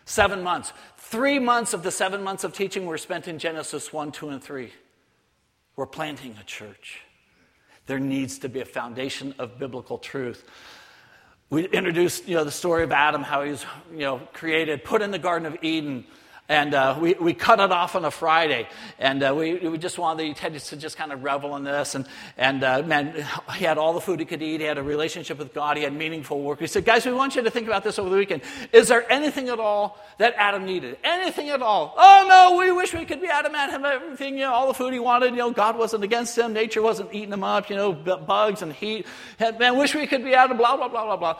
seven months. Three months of the seven months of teaching were spent in Genesis 1, 2, and 3. We're planting a church. There needs to be a foundation of biblical truth. We introduced you know, the story of Adam, how he was you know, created, put in the Garden of Eden. And uh, we, we cut it off on a Friday. And uh, we, we just wanted Teddy to just kind of revel in this. And, and uh, man, he had all the food he could eat. He had a relationship with God. He had meaningful work. We said, guys, we want you to think about this over the weekend. Is there anything at all that Adam needed? Anything at all? Oh, no, we wish we could be Adam, and have everything, you know, all the food he wanted. You know, God wasn't against him. Nature wasn't eating him up, you know, bugs and heat. Man, wish we could be Adam, blah, blah, blah, blah, blah.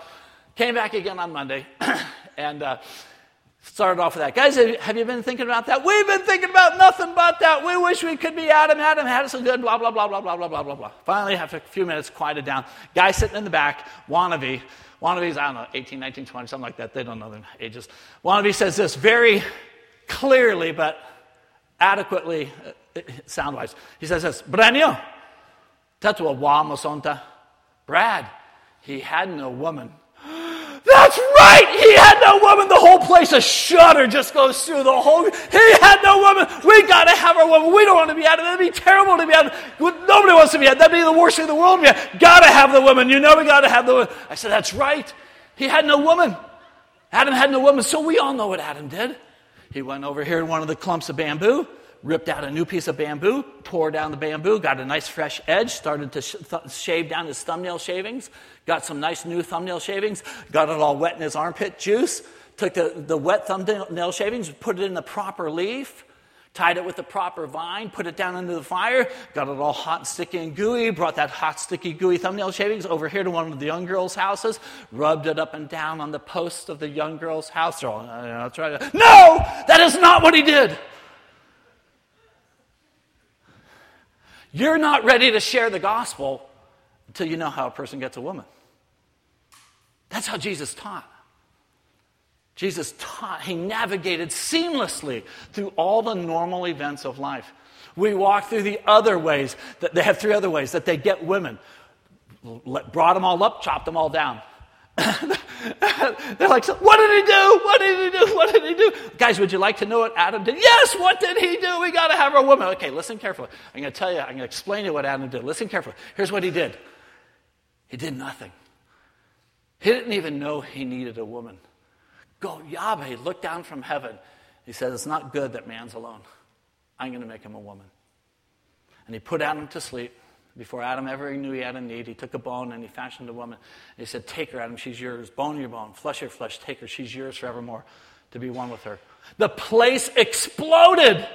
Came back again on Monday. [CLEARS THROAT] and... Started off with that. Guys, have you been thinking about that? We've been thinking about nothing but that. We wish we could be Adam. Adam had so good, blah, blah, blah, blah, blah, blah, blah, blah, blah. Finally, after a few minutes, quieted down. Guy sitting in the back, wannabe. Wannabe's, I don't know, 18, 19, 20, something like that. They don't know their ages. Wannabe says this very clearly, but adequately, uh, sound wise. He says this Branio, tatua wa masonta. Brad, he had no woman [GASPS] that's right! He had no woman. The whole place, a shudder just goes through the whole. He had no woman. We got to have our woman. We don't want to be out of it. That'd be terrible to be out of it. Nobody wants to be out. That'd be the worst thing in the world. We got to have the woman. You know we got to have the woman. I said, that's right. He had no woman. Adam had no woman. So we all know what Adam did. He went over here in one of the clumps of bamboo ripped out a new piece of bamboo, tore down the bamboo, got a nice fresh edge, started to sh- th- shave down his thumbnail shavings, got some nice new thumbnail shavings, got it all wet in his armpit juice, took the, the wet thumbnail shavings, put it in the proper leaf, tied it with the proper vine, put it down into the fire, got it all hot sticky and gooey, brought that hot, sticky, gooey thumbnail shavings over here to one of the young girls' houses, rubbed it up and down on the posts of the young girl's house. All, uh, no, that is not what he did. You're not ready to share the gospel until you know how a person gets a woman. That's how Jesus taught. Jesus taught, he navigated seamlessly through all the normal events of life. We walk through the other ways, that they have three other ways that they get women. Brought them all up, chopped them all down. [LAUGHS] They're like, what did he do? What did he do? What did he do? Guys, would you like to know what Adam did? Yes, what did he do? We got to have a woman. Okay, listen carefully. I'm going to tell you, I'm going to explain to you what Adam did. Listen carefully. Here's what he did he did nothing. He didn't even know he needed a woman. Go, Yahweh, look down from heaven. He says, It's not good that man's alone. I'm going to make him a woman. And he put Adam to sleep. Before Adam ever knew he had a need, he took a bone and he fashioned a woman. And he said, Take her, Adam, she's yours. Bone your bone, flesh your flesh, take her, she's yours forevermore to be one with her. The place exploded.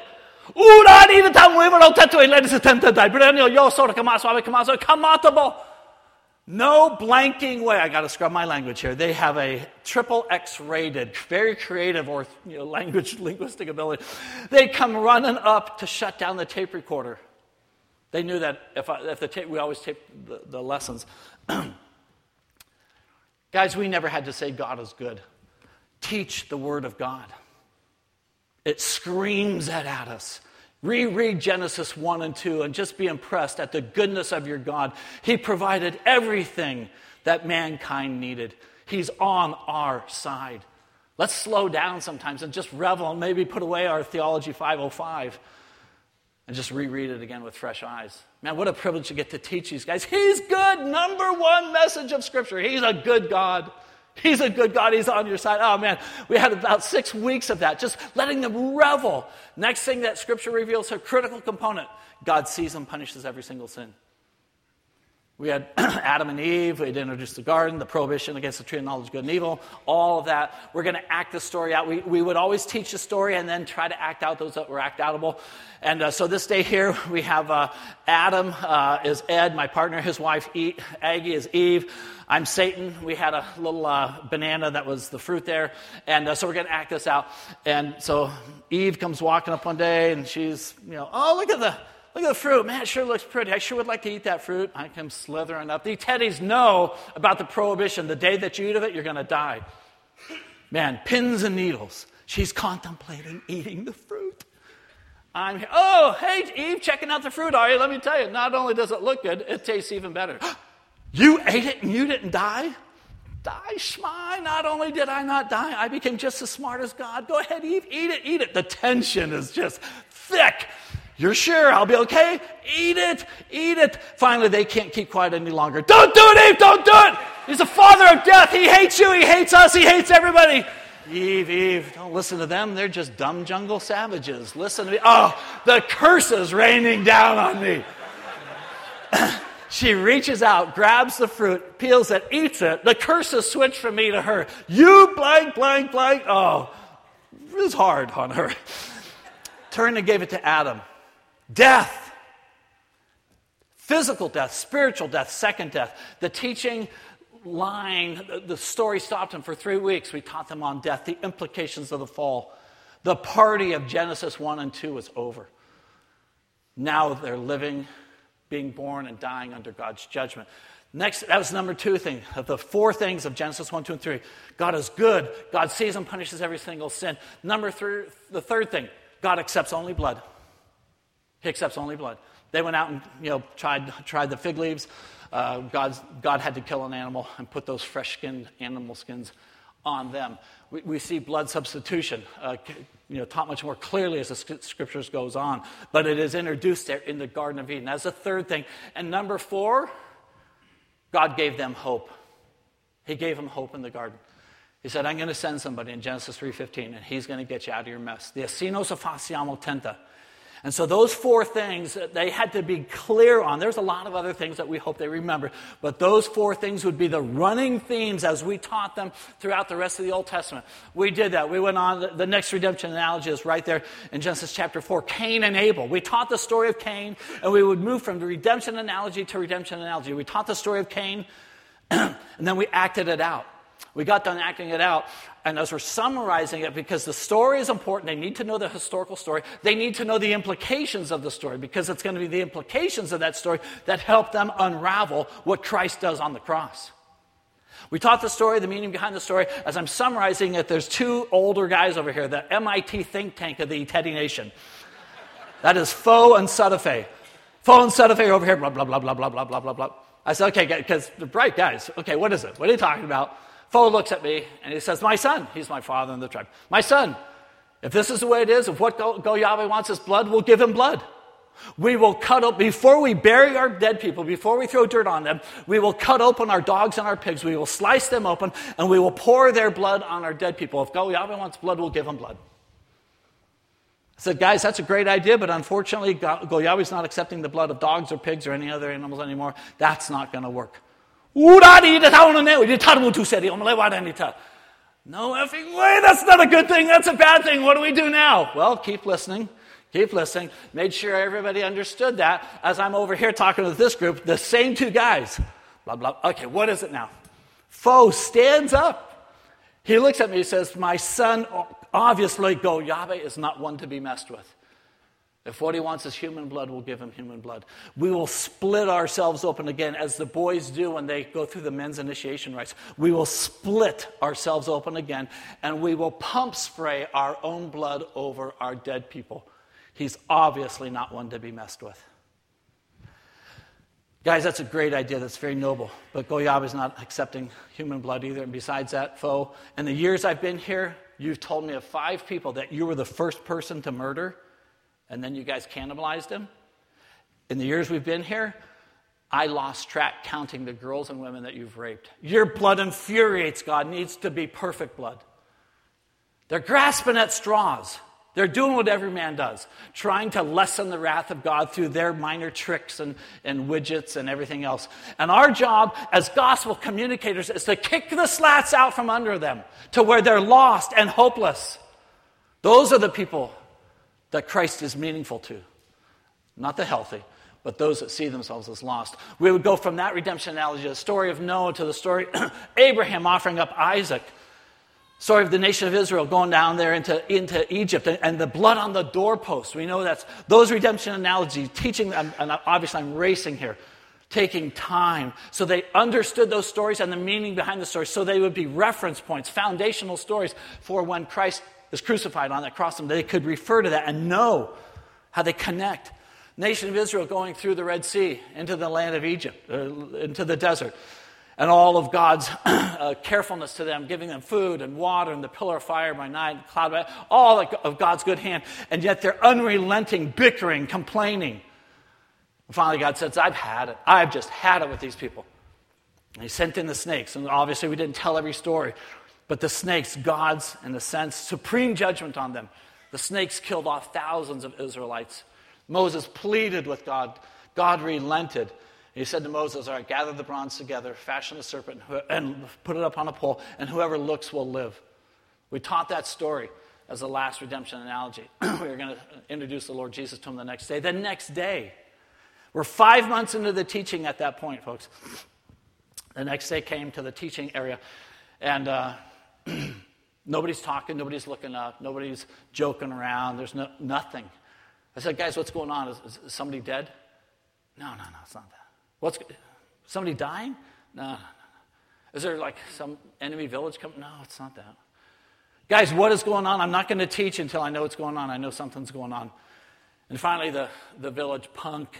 Blanking way. I got to scrub my language here. They have a triple X rated, very creative or you know, language [LAUGHS] linguistic ability. They come running up to shut down the tape recorder. They knew that if, I, if the tape, we always tape the, the lessons. [CLEARS THROAT] Guys, we never had to say God is good. Teach the Word of God. It screams that at us. Reread Genesis 1 and 2 and just be impressed at the goodness of your God. He provided everything that mankind needed, He's on our side. Let's slow down sometimes and just revel and maybe put away our Theology 505 and just reread it again with fresh eyes. Man, what a privilege to get to teach these guys. He's good. Number one message of Scripture. He's a good God. He's a good God. He's on your side. Oh, man. We had about six weeks of that, just letting them revel. Next thing that Scripture reveals, a critical component God sees and punishes every single sin. We had [CLEARS THROAT] Adam and Eve. We had introduced the garden, the prohibition against the tree of knowledge good and evil, all of that. We're going to act the story out. We, we would always teach the story and then try to act out those that were act outable. And uh, so this day here, we have uh, Adam uh, is Ed, my partner, his wife e- Aggie is Eve. I'm Satan. We had a little uh, banana that was the fruit there. And uh, so we're going to act this out. And so Eve comes walking up one day and she's, you know, oh, look at the Look at the fruit. Man, it sure looks pretty. I sure would like to eat that fruit. I come slithering up. The teddies know about the prohibition. The day that you eat of it, you're going to die. Man, pins and needles. She's contemplating eating the fruit. I'm here. Oh, hey, Eve, checking out the fruit, are you? Let me tell you, not only does it look good, it tastes even better. [GASPS] you ate it and you didn't die? Die, Shmai. Not only did I not die, I became just as smart as God. Go ahead, Eve, eat it, eat it. The tension is just thick. You're sure I'll be okay? Eat it, eat it. Finally, they can't keep quiet any longer. Don't do it, Eve, don't do it. He's the father of death. He hates you, he hates us, he hates everybody. Eve, Eve, don't listen to them. They're just dumb jungle savages. Listen to me. Oh, the curse is raining down on me. she reaches out, grabs the fruit, peels it, eats it. The curse is switched from me to her. You blank, blank, blank. Oh, it was hard on her. Turned and gave it to Adam. Death. Physical death, spiritual death, second death. The teaching line, the story stopped them for three weeks. We taught them on death, the implications of the fall. The party of Genesis 1 and 2 is over. Now they're living, being born, and dying under God's judgment. Next, that was number two thing of the four things of Genesis 1, 2, and 3. God is good. God sees and punishes every single sin. Number three, the third thing, God accepts only blood. He accepts only blood. They went out and you know tried tried the fig leaves uh, God had to kill an animal and put those fresh skinned animal skins on them. We, we see blood substitution, uh, you know, taught much more clearly as the scriptures goes on, but it is introduced there in the Garden of Eden. as a third thing. And number four, God gave them hope. He gave them hope in the garden. He said, I'm going to send somebody in Genesis 3.15, and he's going to get you out of your mess. The asinos afasiamo tenta. And so, those four things they had to be clear on. There's a lot of other things that we hope they remember, but those four things would be the running themes as we taught them throughout the rest of the Old Testament. We did that. We went on. The next redemption analogy is right there in Genesis chapter 4 Cain and Abel. We taught the story of Cain, and we would move from the redemption analogy to redemption analogy. We taught the story of Cain, [CLEARS THROAT] and then we acted it out. We got done acting it out, and as we're summarizing it, because the story is important, they need to know the historical story. They need to know the implications of the story, because it's going to be the implications of that story that help them unravel what Christ does on the cross. We taught the story, the meaning behind the story. As I'm summarizing it, there's two older guys over here, the MIT think tank of the Teddy Nation. That is Faux and Sutafe. Faux and Sutafe over here, blah, blah, blah, blah, blah, blah, blah, blah, blah. I said, okay, because they're bright guys. Okay, what is it? What are you talking about? Faux looks at me and he says, My son, he's my father in the tribe. My son, if this is the way it is, if what Go, Yahweh wants is blood, we'll give him blood. We will cut up, before we bury our dead people, before we throw dirt on them, we will cut open our dogs and our pigs. We will slice them open and we will pour their blood on our dead people. If Go Yahweh wants blood, we'll give him blood. I said, guys, that's a great idea, but unfortunately, Go Yahweh's not accepting the blood of dogs or pigs or any other animals anymore. That's not going to work. No effing way, that's not a good thing, that's a bad thing. What do we do now? Well, keep listening. Keep listening. Made sure everybody understood that as I'm over here talking with this group, the same two guys. Blah, blah. Okay, what is it now? Foe stands up. He looks at me he says, My son, obviously, go. Yahweh is not one to be messed with. If what he wants is human blood, we'll give him human blood. We will split ourselves open again, as the boys do when they go through the men's initiation rites. We will split ourselves open again, and we will pump spray our own blood over our dead people. He's obviously not one to be messed with. Guys, that's a great idea. That's very noble. But Go Yahweh is not accepting human blood either. And besides that, foe, in the years I've been here, you've told me of five people that you were the first person to murder and then you guys cannibalized him. In the years we've been here, I lost track counting the girls and women that you've raped. Your blood infuriates God, needs to be perfect blood. They're grasping at straws. They're doing what every man does, trying to lessen the wrath of God through their minor tricks and, and widgets and everything else. And our job as gospel communicators is to kick the slats out from under them to where they're lost and hopeless. Those are the people that Christ is meaningful to. Not the healthy, but those that see themselves as lost. We would go from that redemption analogy, the story of Noah, to the story [CLEARS THROAT] Abraham offering up Isaac. Story of the nation of Israel going down there into, into Egypt and, and the blood on the doorpost. We know that's those redemption analogies, teaching them, and obviously I'm racing here, taking time. So they understood those stories and the meaning behind the stories, so they would be reference points, foundational stories for when Christ is crucified on that cross, and they could refer to that and know how they connect. Nation of Israel going through the Red Sea into the land of Egypt, uh, into the desert, and all of God's [CLEARS THROAT] uh, carefulness to them, giving them food and water and the pillar of fire by night, cloud by all of God's good hand, and yet they're unrelenting, bickering, complaining. And finally, God says, I've had it. I've just had it with these people. And he sent in the snakes, and obviously we didn't tell every story. But the snakes, God's, in a sense, supreme judgment on them. The snakes killed off thousands of Israelites. Moses pleaded with God. God relented. He said to Moses, All right, gather the bronze together, fashion a serpent, and put it up on a pole, and whoever looks will live. We taught that story as the last redemption analogy. [CLEARS THROAT] we were going to introduce the Lord Jesus to him the next day. The next day, we're five months into the teaching at that point, folks. The next day came to the teaching area, and uh, [CLEARS THROAT] nobody's talking, nobody's looking up, nobody's joking around, there's no, nothing. I said, guys, what's going on? Is, is somebody dead? No, no, no, it's not that. What's somebody dying? No, no, no. Is there like some enemy village coming? No, it's not that. Guys, what is going on? I'm not going to teach until I know what's going on. I know something's going on. And finally, the, the village punk,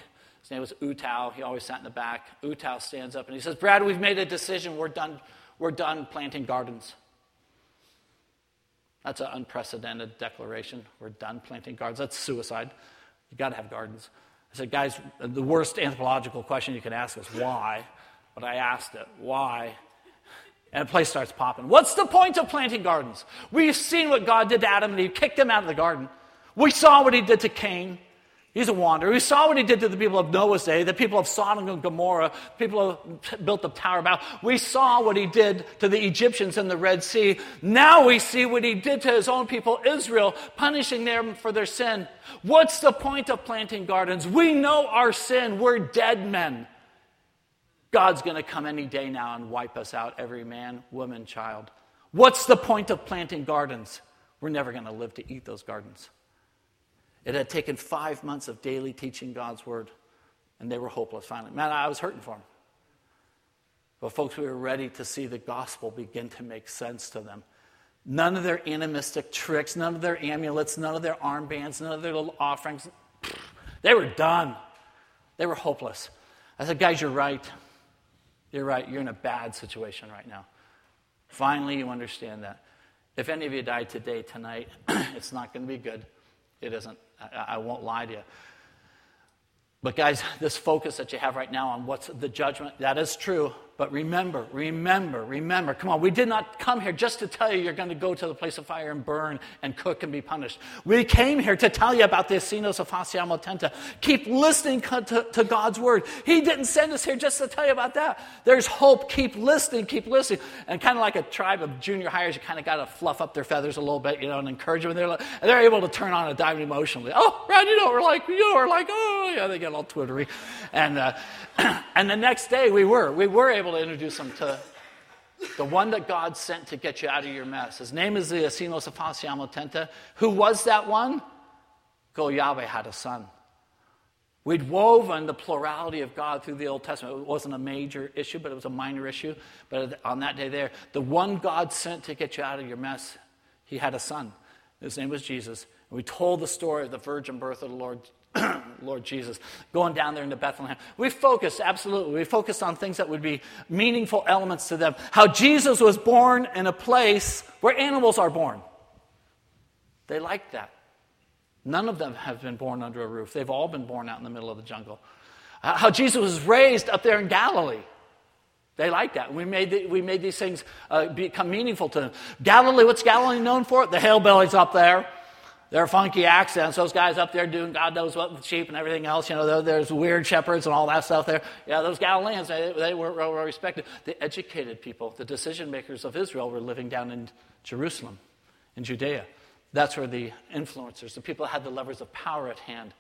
his name was Utau. He always sat in the back. Utau stands up and he says, Brad, we've made a decision. We're done, we're done planting gardens. That's an unprecedented declaration. We're done planting gardens. That's suicide. You've got to have gardens. I said, guys, the worst anthropological question you can ask is why? But I asked it, why? And a place starts popping. What's the point of planting gardens? We've seen what God did to Adam and Eve, kicked him out of the garden. We saw what he did to Cain. He's a wanderer. We saw what he did to the people of Noah's day, the people of Sodom and Gomorrah, people who built the Tower of Babel. We saw what he did to the Egyptians in the Red Sea. Now we see what he did to his own people, Israel, punishing them for their sin. What's the point of planting gardens? We know our sin. We're dead men. God's going to come any day now and wipe us out, every man, woman, child. What's the point of planting gardens? We're never going to live to eat those gardens. It had taken five months of daily teaching God's word, and they were hopeless finally. Man, I was hurting for them. But, folks, we were ready to see the gospel begin to make sense to them. None of their animistic tricks, none of their amulets, none of their armbands, none of their little offerings. They were done. They were hopeless. I said, guys, you're right. You're right. You're in a bad situation right now. Finally, you understand that. If any of you die today, tonight, [CLEARS THROAT] it's not going to be good. It isn't. I, I won't lie to you. But, guys, this focus that you have right now on what's the judgment, that is true. But remember, remember, remember. Come on, we did not come here just to tell you you're going to go to the place of fire and burn and cook and be punished. We came here to tell you about the Asinos of Hasiamo Tenta. Keep listening to, to, God's word. He didn't send us here just to tell you about that. There's hope. Keep listening, keep listening. And kind of like a tribe of junior hires, you kind of got to fluff up their feathers a little bit, you know, and encourage them. And they're, and they're able to turn on a dime emotionally. Oh, Brad, you know, we're like, you know, we're like, oh, yeah, they get all twittery. And, uh, [CLEARS THROAT] and the next day we were. We were able to introduce him to the one that God sent to get you out of your mess. His name is the Asinos of Tenta. Who was that one? Go Yahweh had a son. We'd woven the plurality of God through the Old Testament. It wasn't a major issue, but it was a minor issue. But on that day there, the one God sent to get you out of your mess, he had a son. His name was Jesus. And we told the story of the virgin birth of the Lord [CLEARS THROAT] Lord Jesus, going down there into Bethlehem. We focused, absolutely, we focused on things that would be meaningful elements to them. How Jesus was born in a place where animals are born. They like that. None of them have been born under a roof, they've all been born out in the middle of the jungle. How Jesus was raised up there in Galilee. They like that. We made, the, we made these things uh, become meaningful to them. Galilee, what's Galilee known for? The hillbillies up there their funky accents. Those guys up there doing God knows what with sheep and everything else. You know, there's weird shepherds and all that stuff there. Yeah, those Galileans, they, they were well respected. The educated people, the decision makers of Israel, were living down in Jerusalem, in Judea. That's where the influencers, the people that had the levers of power at hand.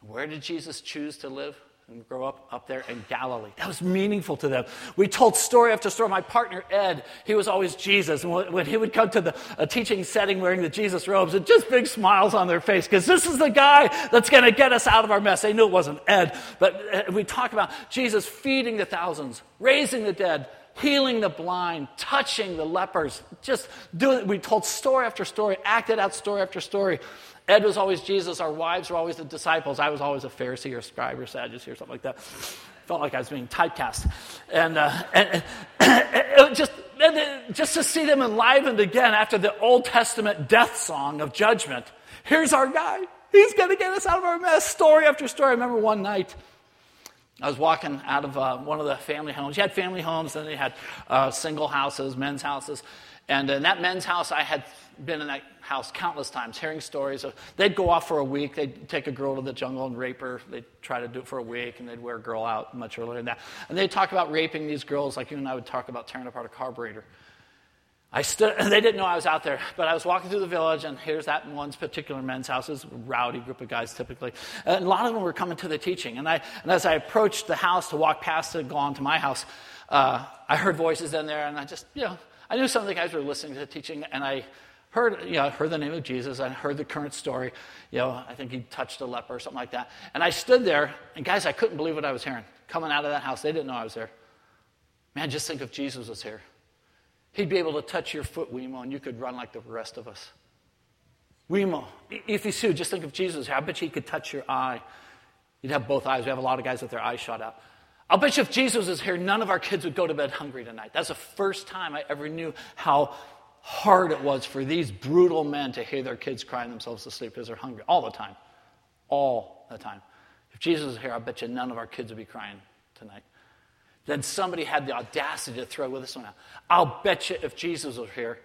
Where did Jesus choose to live? And grow up up there in Galilee. That was meaningful to them. We told story after story. My partner, Ed, he was always Jesus. And when he would come to the, a teaching setting wearing the Jesus robes, and just big smiles on their face because this is the guy that's going to get us out of our mess. They knew it wasn't Ed, but uh, we talk about Jesus feeding the thousands, raising the dead, healing the blind, touching the lepers, just doing, we told story after story, acted out story after story. Ed was always Jesus. Our wives were always the disciples. I was always a Pharisee or scribe or Sadducee or something like that. Felt like I was being typecast. And, uh, and, and just, and just to see them enlivened again after the Old Testament death song of judgment. Here's our guy. He's going to get us out of our mess. Story after story. I remember one night, I was walking out of uh, one of the family homes. You had family homes, then they had uh, single houses, men's houses. And in that men's house, I had been in that house countless times, hearing stories of they'd go off for a week, they'd take a girl to the jungle and rape her. They'd try to do it for a week, and they'd wear a girl out much earlier than that. And they'd talk about raping these girls like you and I would talk about tearing apart a carburetor. I stood, [LAUGHS] they didn't know I was out there, but I was walking through the village, and here's that one's particular men's house. A rowdy group of guys typically. And a lot of them were coming to the teaching. And, I, and as I approached the house to walk past it, go on to my house, uh, I heard voices in there, and I just, you know, I knew some of the guys were listening to the teaching, and I heard, you know, heard the name of Jesus. I heard the current story. You know, I think he touched a leper or something like that. And I stood there, and guys, I couldn't believe what I was hearing. Coming out of that house, they didn't know I was there. Man, just think if Jesus was here. He'd be able to touch your foot, Wemo, and you could run like the rest of us. Wemo, if you see, just think of Jesus. I bet you he could touch your eye. You'd have both eyes. We have a lot of guys with their eyes shot out. I'll bet you if Jesus was here, none of our kids would go to bed hungry tonight. That's the first time I ever knew how hard it was for these brutal men to hear their kids crying themselves to sleep because they're hungry all the time. All the time. If Jesus was here, I bet you none of our kids would be crying tonight. Then somebody had the audacity to throw this one out. I'll bet you if Jesus was here,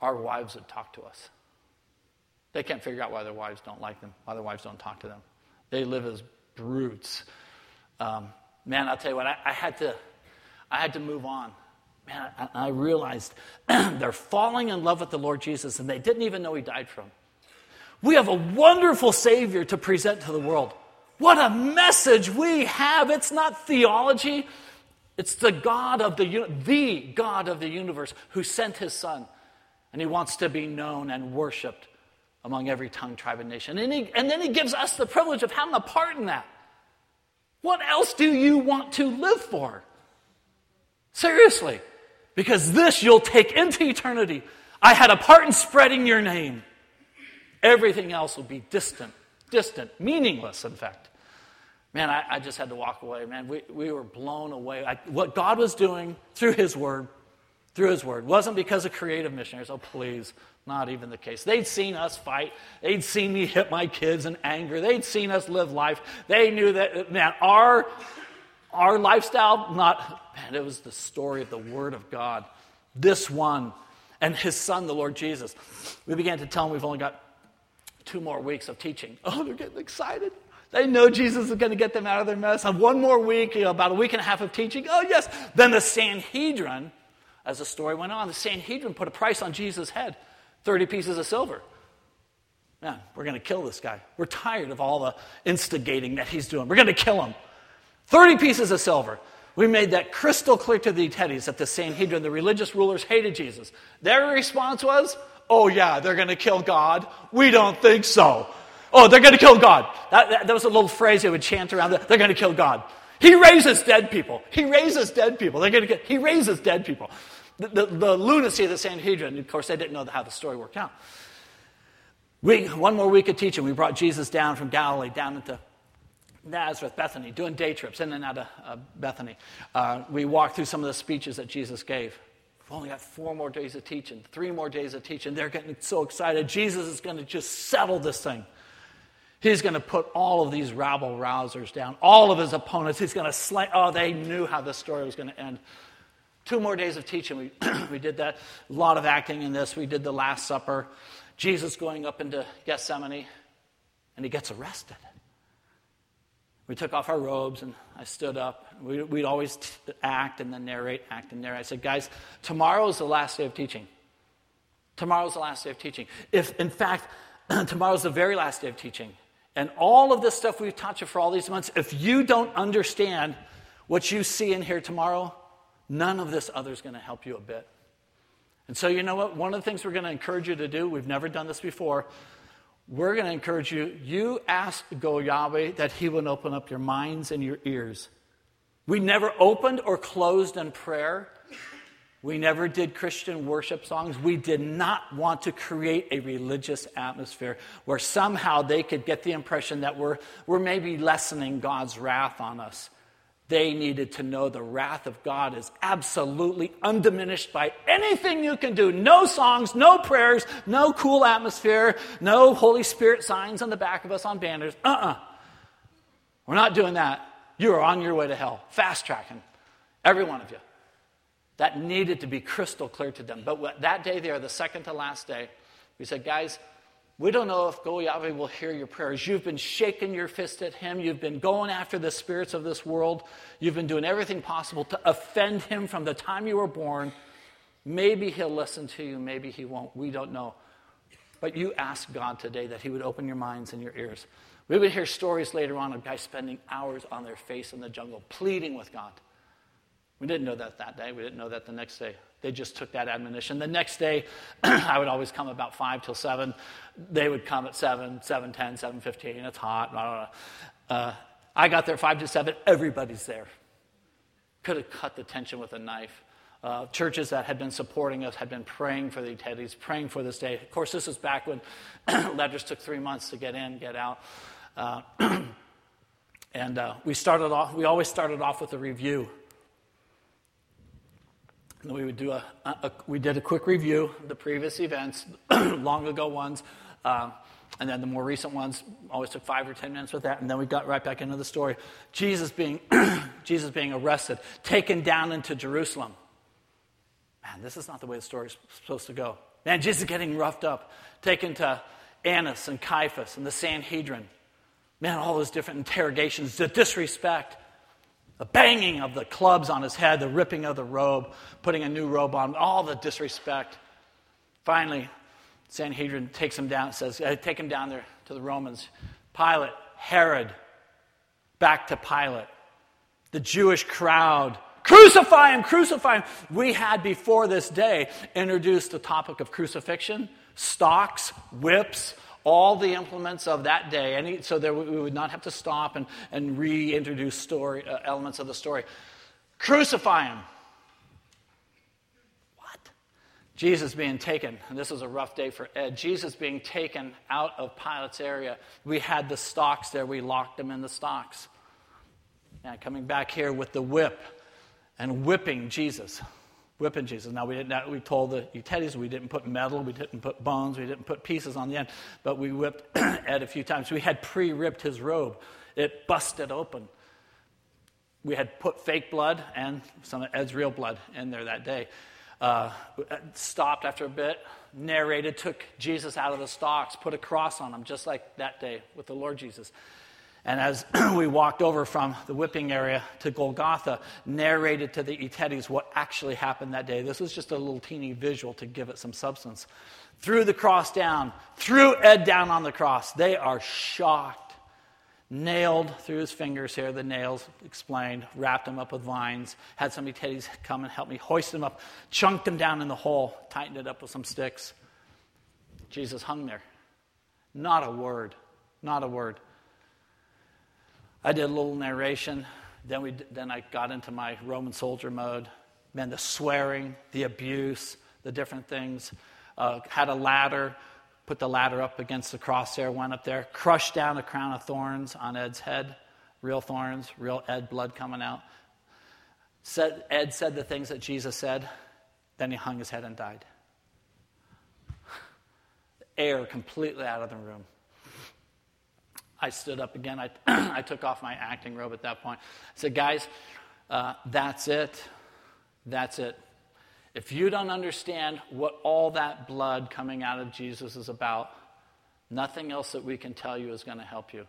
our wives would talk to us. They can't figure out why their wives don't like them, why their wives don't talk to them. They live as brutes. Um, man, I'll tell you what, I, I, had to, I had to move on. Man, I, I realized [CLEARS THROAT] they're falling in love with the Lord Jesus, and they didn't even know He died for them. We have a wonderful Savior to present to the world. What a message we have. It's not theology. It's the God of the, the God of the universe who sent his son. And he wants to be known and worshiped among every tongue, tribe, and nation. And, he, and then he gives us the privilege of having a part in that. What else do you want to live for? Seriously. Because this you'll take into eternity. I had a part in spreading your name. Everything else will be distant, distant, meaningless, in fact man, I, I, just had to walk away. Man, we, we were blown away. I, what God was doing through His Word, through His Word, wasn't because of creative missionaries. Oh, please, not even the case. They'd seen us fight. They'd seen me hit my kids in anger. They'd seen us live life. They knew that, man, our, our lifestyle, not, man, it was the story of the Word of God. This one and His Son, the Lord Jesus. We began to tell them we've only got two more weeks of teaching. [LAUGHS] Oh, they're getting excited. They know Jesus is going to get them out of their mess. And one more week, you know, about a week and a half of teaching. Oh, yes. Then the Sanhedrin, as the story went on, the Sanhedrin put a price on Jesus' head 30 pieces of silver. Man, we're going to kill this guy. We're tired of all the instigating that he's doing. We're going to kill him. 30 pieces of silver. We made that crystal clear to the Teddies that the Sanhedrin, the religious rulers, hated Jesus. Their response was, oh, yeah, they're going to kill God. We don't think so. Oh, they're going to kill God. That, that, that, was a little phrase they would chant around. They're going to kill God. He raises dead people. He raises dead people. They're going to get, he raises dead people. The, the, the lunacy of the Sanhedrin, of course, they didn't know how the story worked out. We, one more week of teaching, we brought Jesus down from Galilee down into Nazareth, Bethany, doing day trips in and out of uh, Bethany. Uh, we walked through some of the speeches that Jesus gave. We've only got four more days of teaching, three more days of teaching. They're getting so excited. Jesus is going to just settle this thing. He's going to put all of these rabble rousers down, all of his opponents. He's going to slay. Oh, they knew how this story was going to end. Two more days of teaching. We, [CLEARS THROAT] we did that. A lot of acting in this. We did the Last Supper. Jesus going up into Gethsemane, and he gets arrested. We took off our robes, and I stood up. We, would always t- act and then narrate, act and narrate. I said, guys, tomorrow is the last day of teaching. Tomorrow's the last day of teaching. If, in fact, [CLEARS THROAT] tomorrow's the very last day of teaching. And all of this stuff we've taught you for all these months, if you don't understand what you see in here tomorrow, none of this other is going to help you a bit. And so, you know what? One of the things we're going to encourage you to do, we've never done this before, we're going to encourage you, you ask go Yahweh that He would open up your minds and your ears. We never opened or closed in prayer we never did Christian worship songs. We did not want to create a religious atmosphere where somehow they could get the impression that we're, we're maybe lessening God's wrath on us. They needed to know the wrath of God is absolutely undiminished by anything you can do. No songs, no prayers, no cool atmosphere, no Holy Spirit signs on the back of us on banners. Uh uh-uh. uh. we are not doing that. You are on your way to hell, fast tracking, every one of you. That needed to be crystal clear to them. But that day there, the second to last day, we said, guys, we don't know if Go Yahweh will hear your prayers. You've been shaking your fist at him. You've been going after the spirits of this world. You've been doing everything possible to offend him from the time you were born. Maybe he'll listen to you, maybe he won't. We don't know. But you ask God today that he would open your minds and your ears. We would hear stories later on of guys spending hours on their face in the jungle, pleading with God. We didn't know that that day. We didn't know that the next day. They just took that admonition. The next day, [CLEARS THROAT] I would always come about 5 till 7. They would come at 7, 7 10, 7 15. It's hot. Blah, blah, blah. Uh, I got there 5 to 7. Everybody's there. Could have cut the tension with a knife. Uh, churches that had been supporting us had been praying for the attendees, praying for this day. Of course, this is back when [CLEARS THROAT] letters took three months to get in, get out. Uh, [CLEARS THROAT] and uh, we started off, we always started off with a review we would do a, a, a, we did a quick review of the previous events, [CLEARS THROAT] long ago ones, uh, and then the more recent ones always took five or ten minutes with that, and then we got right back into the story. Jesus being [CLEARS THROAT] Jesus being arrested, taken down into Jerusalem. Man, this is not the way the story is supposed to go. Man, Jesus getting roughed up, taken to Annas and Caiaphas and the Sanhedrin. Man, all those different interrogations, the disrespect the banging of the clubs on his head, the ripping of the robe, putting a new robe on, all the disrespect. Finally, Sanhedrin takes him down, says, uh, Take him down there to the Romans. Pilate, Herod, back to Pilate. The Jewish crowd, crucify him, crucify him. We had before this day introduced the topic of crucifixion, stocks, whips, all the implements of that day, any, so that we would not have to stop and, and reintroduce story, uh, elements of the story. Crucify him. What? Jesus being taken, and this is a rough day for Ed, Jesus being taken out of Pilate's area. We had the stocks there, we locked him in the stocks. Now, coming back here with the whip and whipping Jesus whipping Jesus. Now, we, didn't, we told the Teddies we didn't put metal, we didn't put bones, we didn't put pieces on the end, but we whipped [CLEARS THROAT] Ed a few times. We had pre ripped his robe, it busted open. We had put fake blood and some of Ed's real blood in there that day. Uh, stopped after a bit, narrated, took Jesus out of the stocks, put a cross on him, just like that day with the Lord Jesus. And as [CLEARS THROAT] we walked over from the whipping area to Golgotha, narrated to the Etetes what actually happened that day. This was just a little teeny visual to give it some substance. Threw the cross down, threw Ed down on the cross. They are shocked. Nailed through his fingers here, the nails explained, wrapped him up with vines, had some Etetes come and help me hoist him up, chunked him down in the hole, tightened it up with some sticks. Jesus hung there. Not a word, not a word. I did a little narration. Then, we, then I got into my Roman soldier mode. Man, the swearing, the abuse, the different things. Uh, had a ladder, put the ladder up against the crosshair, went up there, crushed down a crown of thorns on Ed's head. Real thorns, real Ed blood coming out. Said, Ed said the things that Jesus said, then he hung his head and died. [SIGHS] Air completely out of the room. I stood up again. I, [CLEARS THROAT] I took off my acting robe at that point. I said, guys, uh, that's it. That's it. If you don't understand what all that blood coming out of Jesus is about, nothing else that we can tell you is going to help you.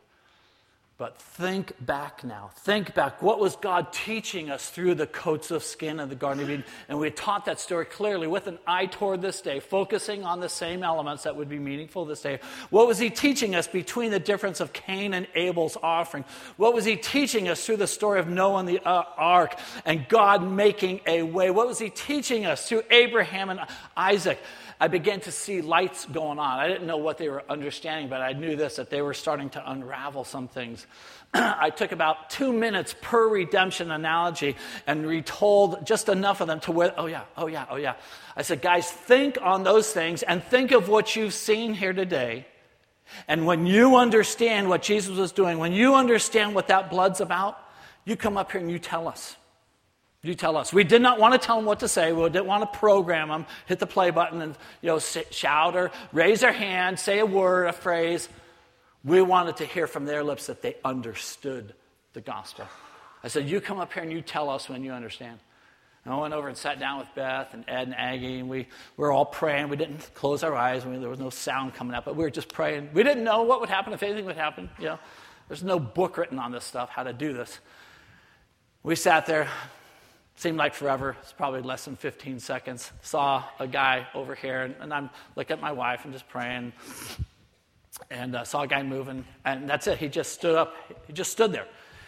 But think back now. Think back. What was God teaching us through the coats of skin of the Garden of Eden? And we taught that story clearly with an eye toward this day, focusing on the same elements that would be meaningful this day. What was He teaching us between the difference of Cain and Abel's offering? What was He teaching us through the story of Noah and the uh, ark and God making a way? What was He teaching us through Abraham and Isaac? I began to see lights going on. I didn't know what they were understanding, but I knew this that they were starting to unravel some things. [CLEARS THROAT] I took about two minutes per redemption analogy and retold just enough of them to where, oh yeah, oh yeah, oh yeah. I said, guys, think on those things and think of what you've seen here today. And when you understand what Jesus was doing, when you understand what that blood's about, you come up here and you tell us. You tell us. We did not want to tell them what to say. We didn't want to program them, hit the play button and you know, sit, shout or raise their hand, say a word, a phrase. We wanted to hear from their lips that they understood the gospel. I said, You come up here and you tell us when you understand. And I went over and sat down with Beth and Ed and Aggie, and we, we were all praying. We didn't close our eyes. Mean, there was no sound coming out, but we were just praying. We didn't know what would happen, if anything would happen. You know, there's no book written on this stuff, how to do this. We sat there, seemed like forever. It's probably less than 15 seconds. Saw a guy over here, and, and I'm looking at my wife and just praying. And uh, saw a guy moving, and that's it. He just stood up. He just stood there.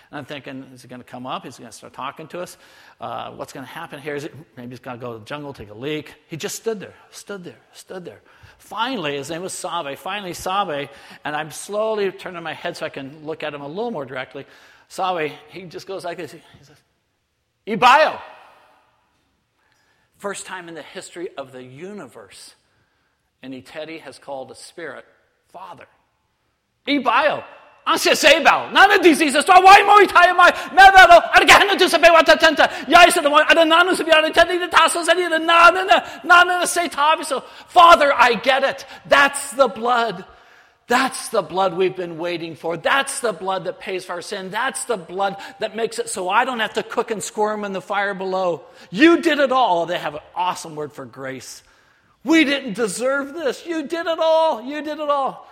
And I'm thinking, is he going to come up? Is he going to start talking to us? Uh, what's going to happen here? Is it, maybe he's going to go to the jungle, take a leak. He just stood there, stood there, stood there. Finally, his name was Sabe. Finally, Sabe, and I'm slowly turning my head so I can look at him a little more directly. Sabe, he just goes like this. He says, Ebio. First time in the history of the universe, an Etedi has called a spirit Father. Ebio. Ansia Sebel. None of these diseases. So why more time I never again to say what atenta. yaisa the one and the none of you are attending the tassels and the none and none and the say Father, I get it. That's the blood that's the blood we've been waiting for. That's the blood that pays for our sin. That's the blood that makes it so I don't have to cook and squirm in the fire below. You did it all. They have an awesome word for grace. We didn't deserve this. You did it all. You did it all.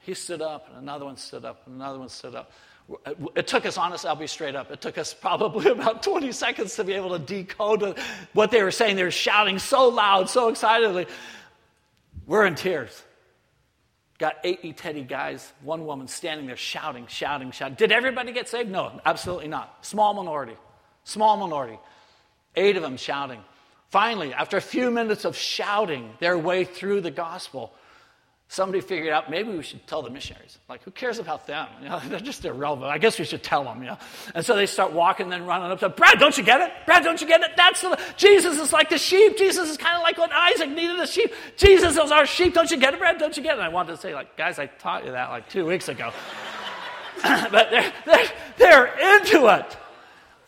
He stood up, and another one stood up, and another one stood up. It took us, honestly, I'll be straight up, it took us probably [LAUGHS] about 20 seconds to be able to decode what they were saying. They were shouting so loud, so excitedly. We're in tears. Got eight Iteri guys, one woman standing there shouting, shouting, shouting. Did everybody get saved? No, absolutely not. Small minority. Small minority. Eight of them shouting. Finally, after a few minutes of shouting their way through the gospel, somebody figured out maybe we should tell the missionaries. Like, who cares about them? [LAUGHS] You know, they're just irrelevant. I guess we should tell them, you know. And so they start walking, then running up to Brad, don't you get it? Brad, don't you get it? That's the, Jesus is like the sheep. Jesus is kind of like what Isaac needed a sheep. Jesus is our sheep. Don't you get it, Brad? Don't you get it? And I wanted to say, like, guys, I taught you that like two weeks ago. [LAUGHS] but they're, they're, they're into it.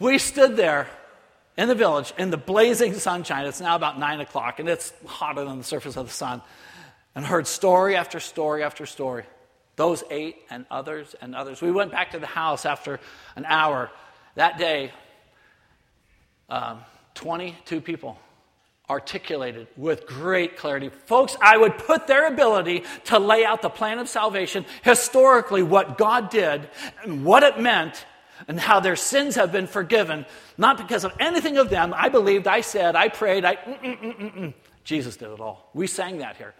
We stood there in the village in the blazing sunshine. It's now about nine o'clock, and it's hotter than the surface of the sun and heard story after story after story. Those eight and others and others. We went back to the house after an hour. That day, um, 22 people articulated with great clarity. Folks, I would put their ability to lay out the plan of salvation, historically, what God did and what it meant, and how their sins have been forgiven, not because of anything of them. I believed, I said, I prayed, I. Mm-mm-mm-mm. Jesus did it all. We sang that here.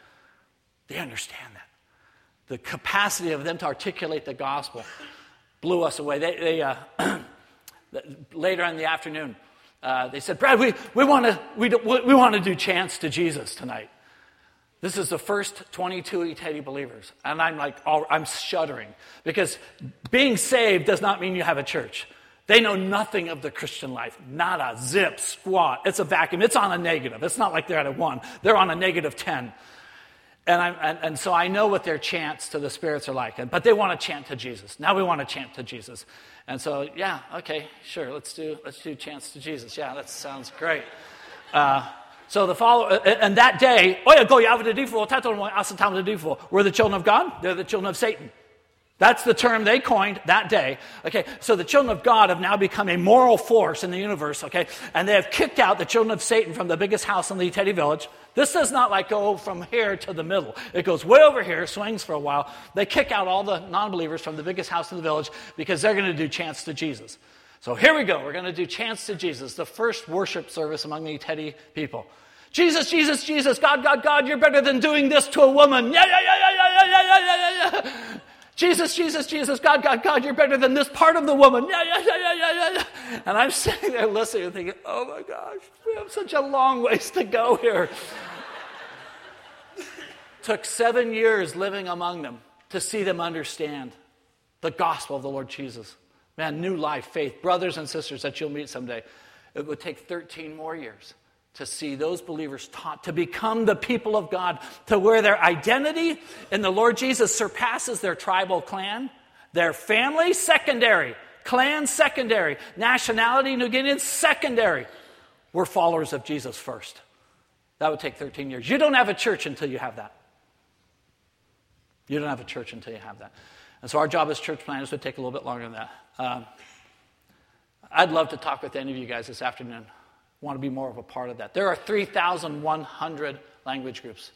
They understand that. The capacity of them to articulate the gospel blew us away. They, they uh, [CLEARS THROAT] later in the afternoon, uh, they said, Brad, we, we want to we, we wanna do chants to Jesus tonight. This is the first 22 Iteri believers. And I'm like, I'm shuddering because being saved does not mean you have a church. They know nothing of the Christian life. Not a zip, squat. It's a vacuum. It's on a negative. It's not like they're at a one, they're on a negative 10. And, and, and, so I know what their chants to the spirits are like. But they want to chant to Jesus. Now we want to chant to Jesus. And so, yeah, okay, sure, let's do, let's do chants to Jesus. Yeah, that sounds great. Uh, so the follow, and that day, Oya go we're the children of God, they're the children of Satan. That's the term they coined that day. Okay, so the children of God have now become a moral force in the universe, okay? And they have kicked out the children of Satan from the biggest house in the Iteri village. This does not like go from here to the middle. It goes way over here, swings for a while. They kick out all the non believers from the biggest house in the village because they're going to do chants to Jesus. So here we go. We're going to do chants to Jesus, the first worship service among the Iteri people. Jesus, Jesus, Jesus, God, God, God, you're better than doing this to a woman. Yeah, yeah, yeah, yeah, yeah, yeah, yeah, yeah, yeah. Jesus, Jesus, Jesus, God, God, God, you're better than this part of the woman. Yeah, yeah, yeah, yeah, yeah, yeah. And I'm [LAUGHS] sitting there listening and thinking, oh my gosh, we have such a long ways to go here. [LAUGHS] Took seven years living among them to see them understand the gospel of the Lord Jesus. Man, new life, faith, brothers and sisters that you'll meet someday. It would take 13 more years to see those believers taught to become the people of God, to where their identity in the Lord Jesus surpasses their tribal clan, their family, secondary, clan, secondary, nationality, New Guinean, secondary. We're followers of Jesus first. That would take 13 years. You don't have a church until you have that. You don't have a church until you have that. And so our job as church planters would take a little bit longer than that. Um, I'd love to talk with any of you guys this afternoon. Want to be more of a part of that. There are 3,100 language groups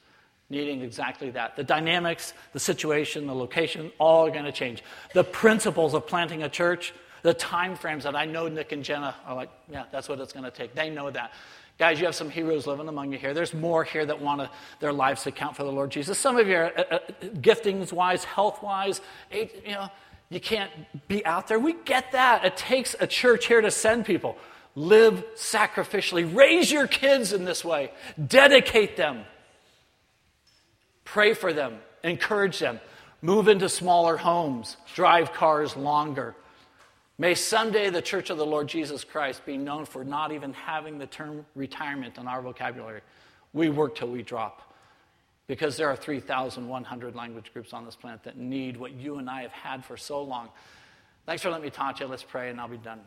needing exactly that. The dynamics, the situation, the location, all are going to change. The principles of planting a church, the time frames that I know Nick and Jenna are like, yeah, that's what it's going to take. They know that. Guys, you have some heroes living among you here. There's more here that want their lives to count for the Lord Jesus. Some of you are uh, uh, giftings wise, health wise, you know, you can't be out there. We get that. It takes a church here to send people. Live sacrificially. Raise your kids in this way. Dedicate them. Pray for them. Encourage them. Move into smaller homes. Drive cars longer. May someday the Church of the Lord Jesus Christ be known for not even having the term retirement in our vocabulary. We work till we drop. Because there are 3,100 language groups on this planet that need what you and I have had for so long. Thanks for letting me talk to you. Let's pray and I'll be done.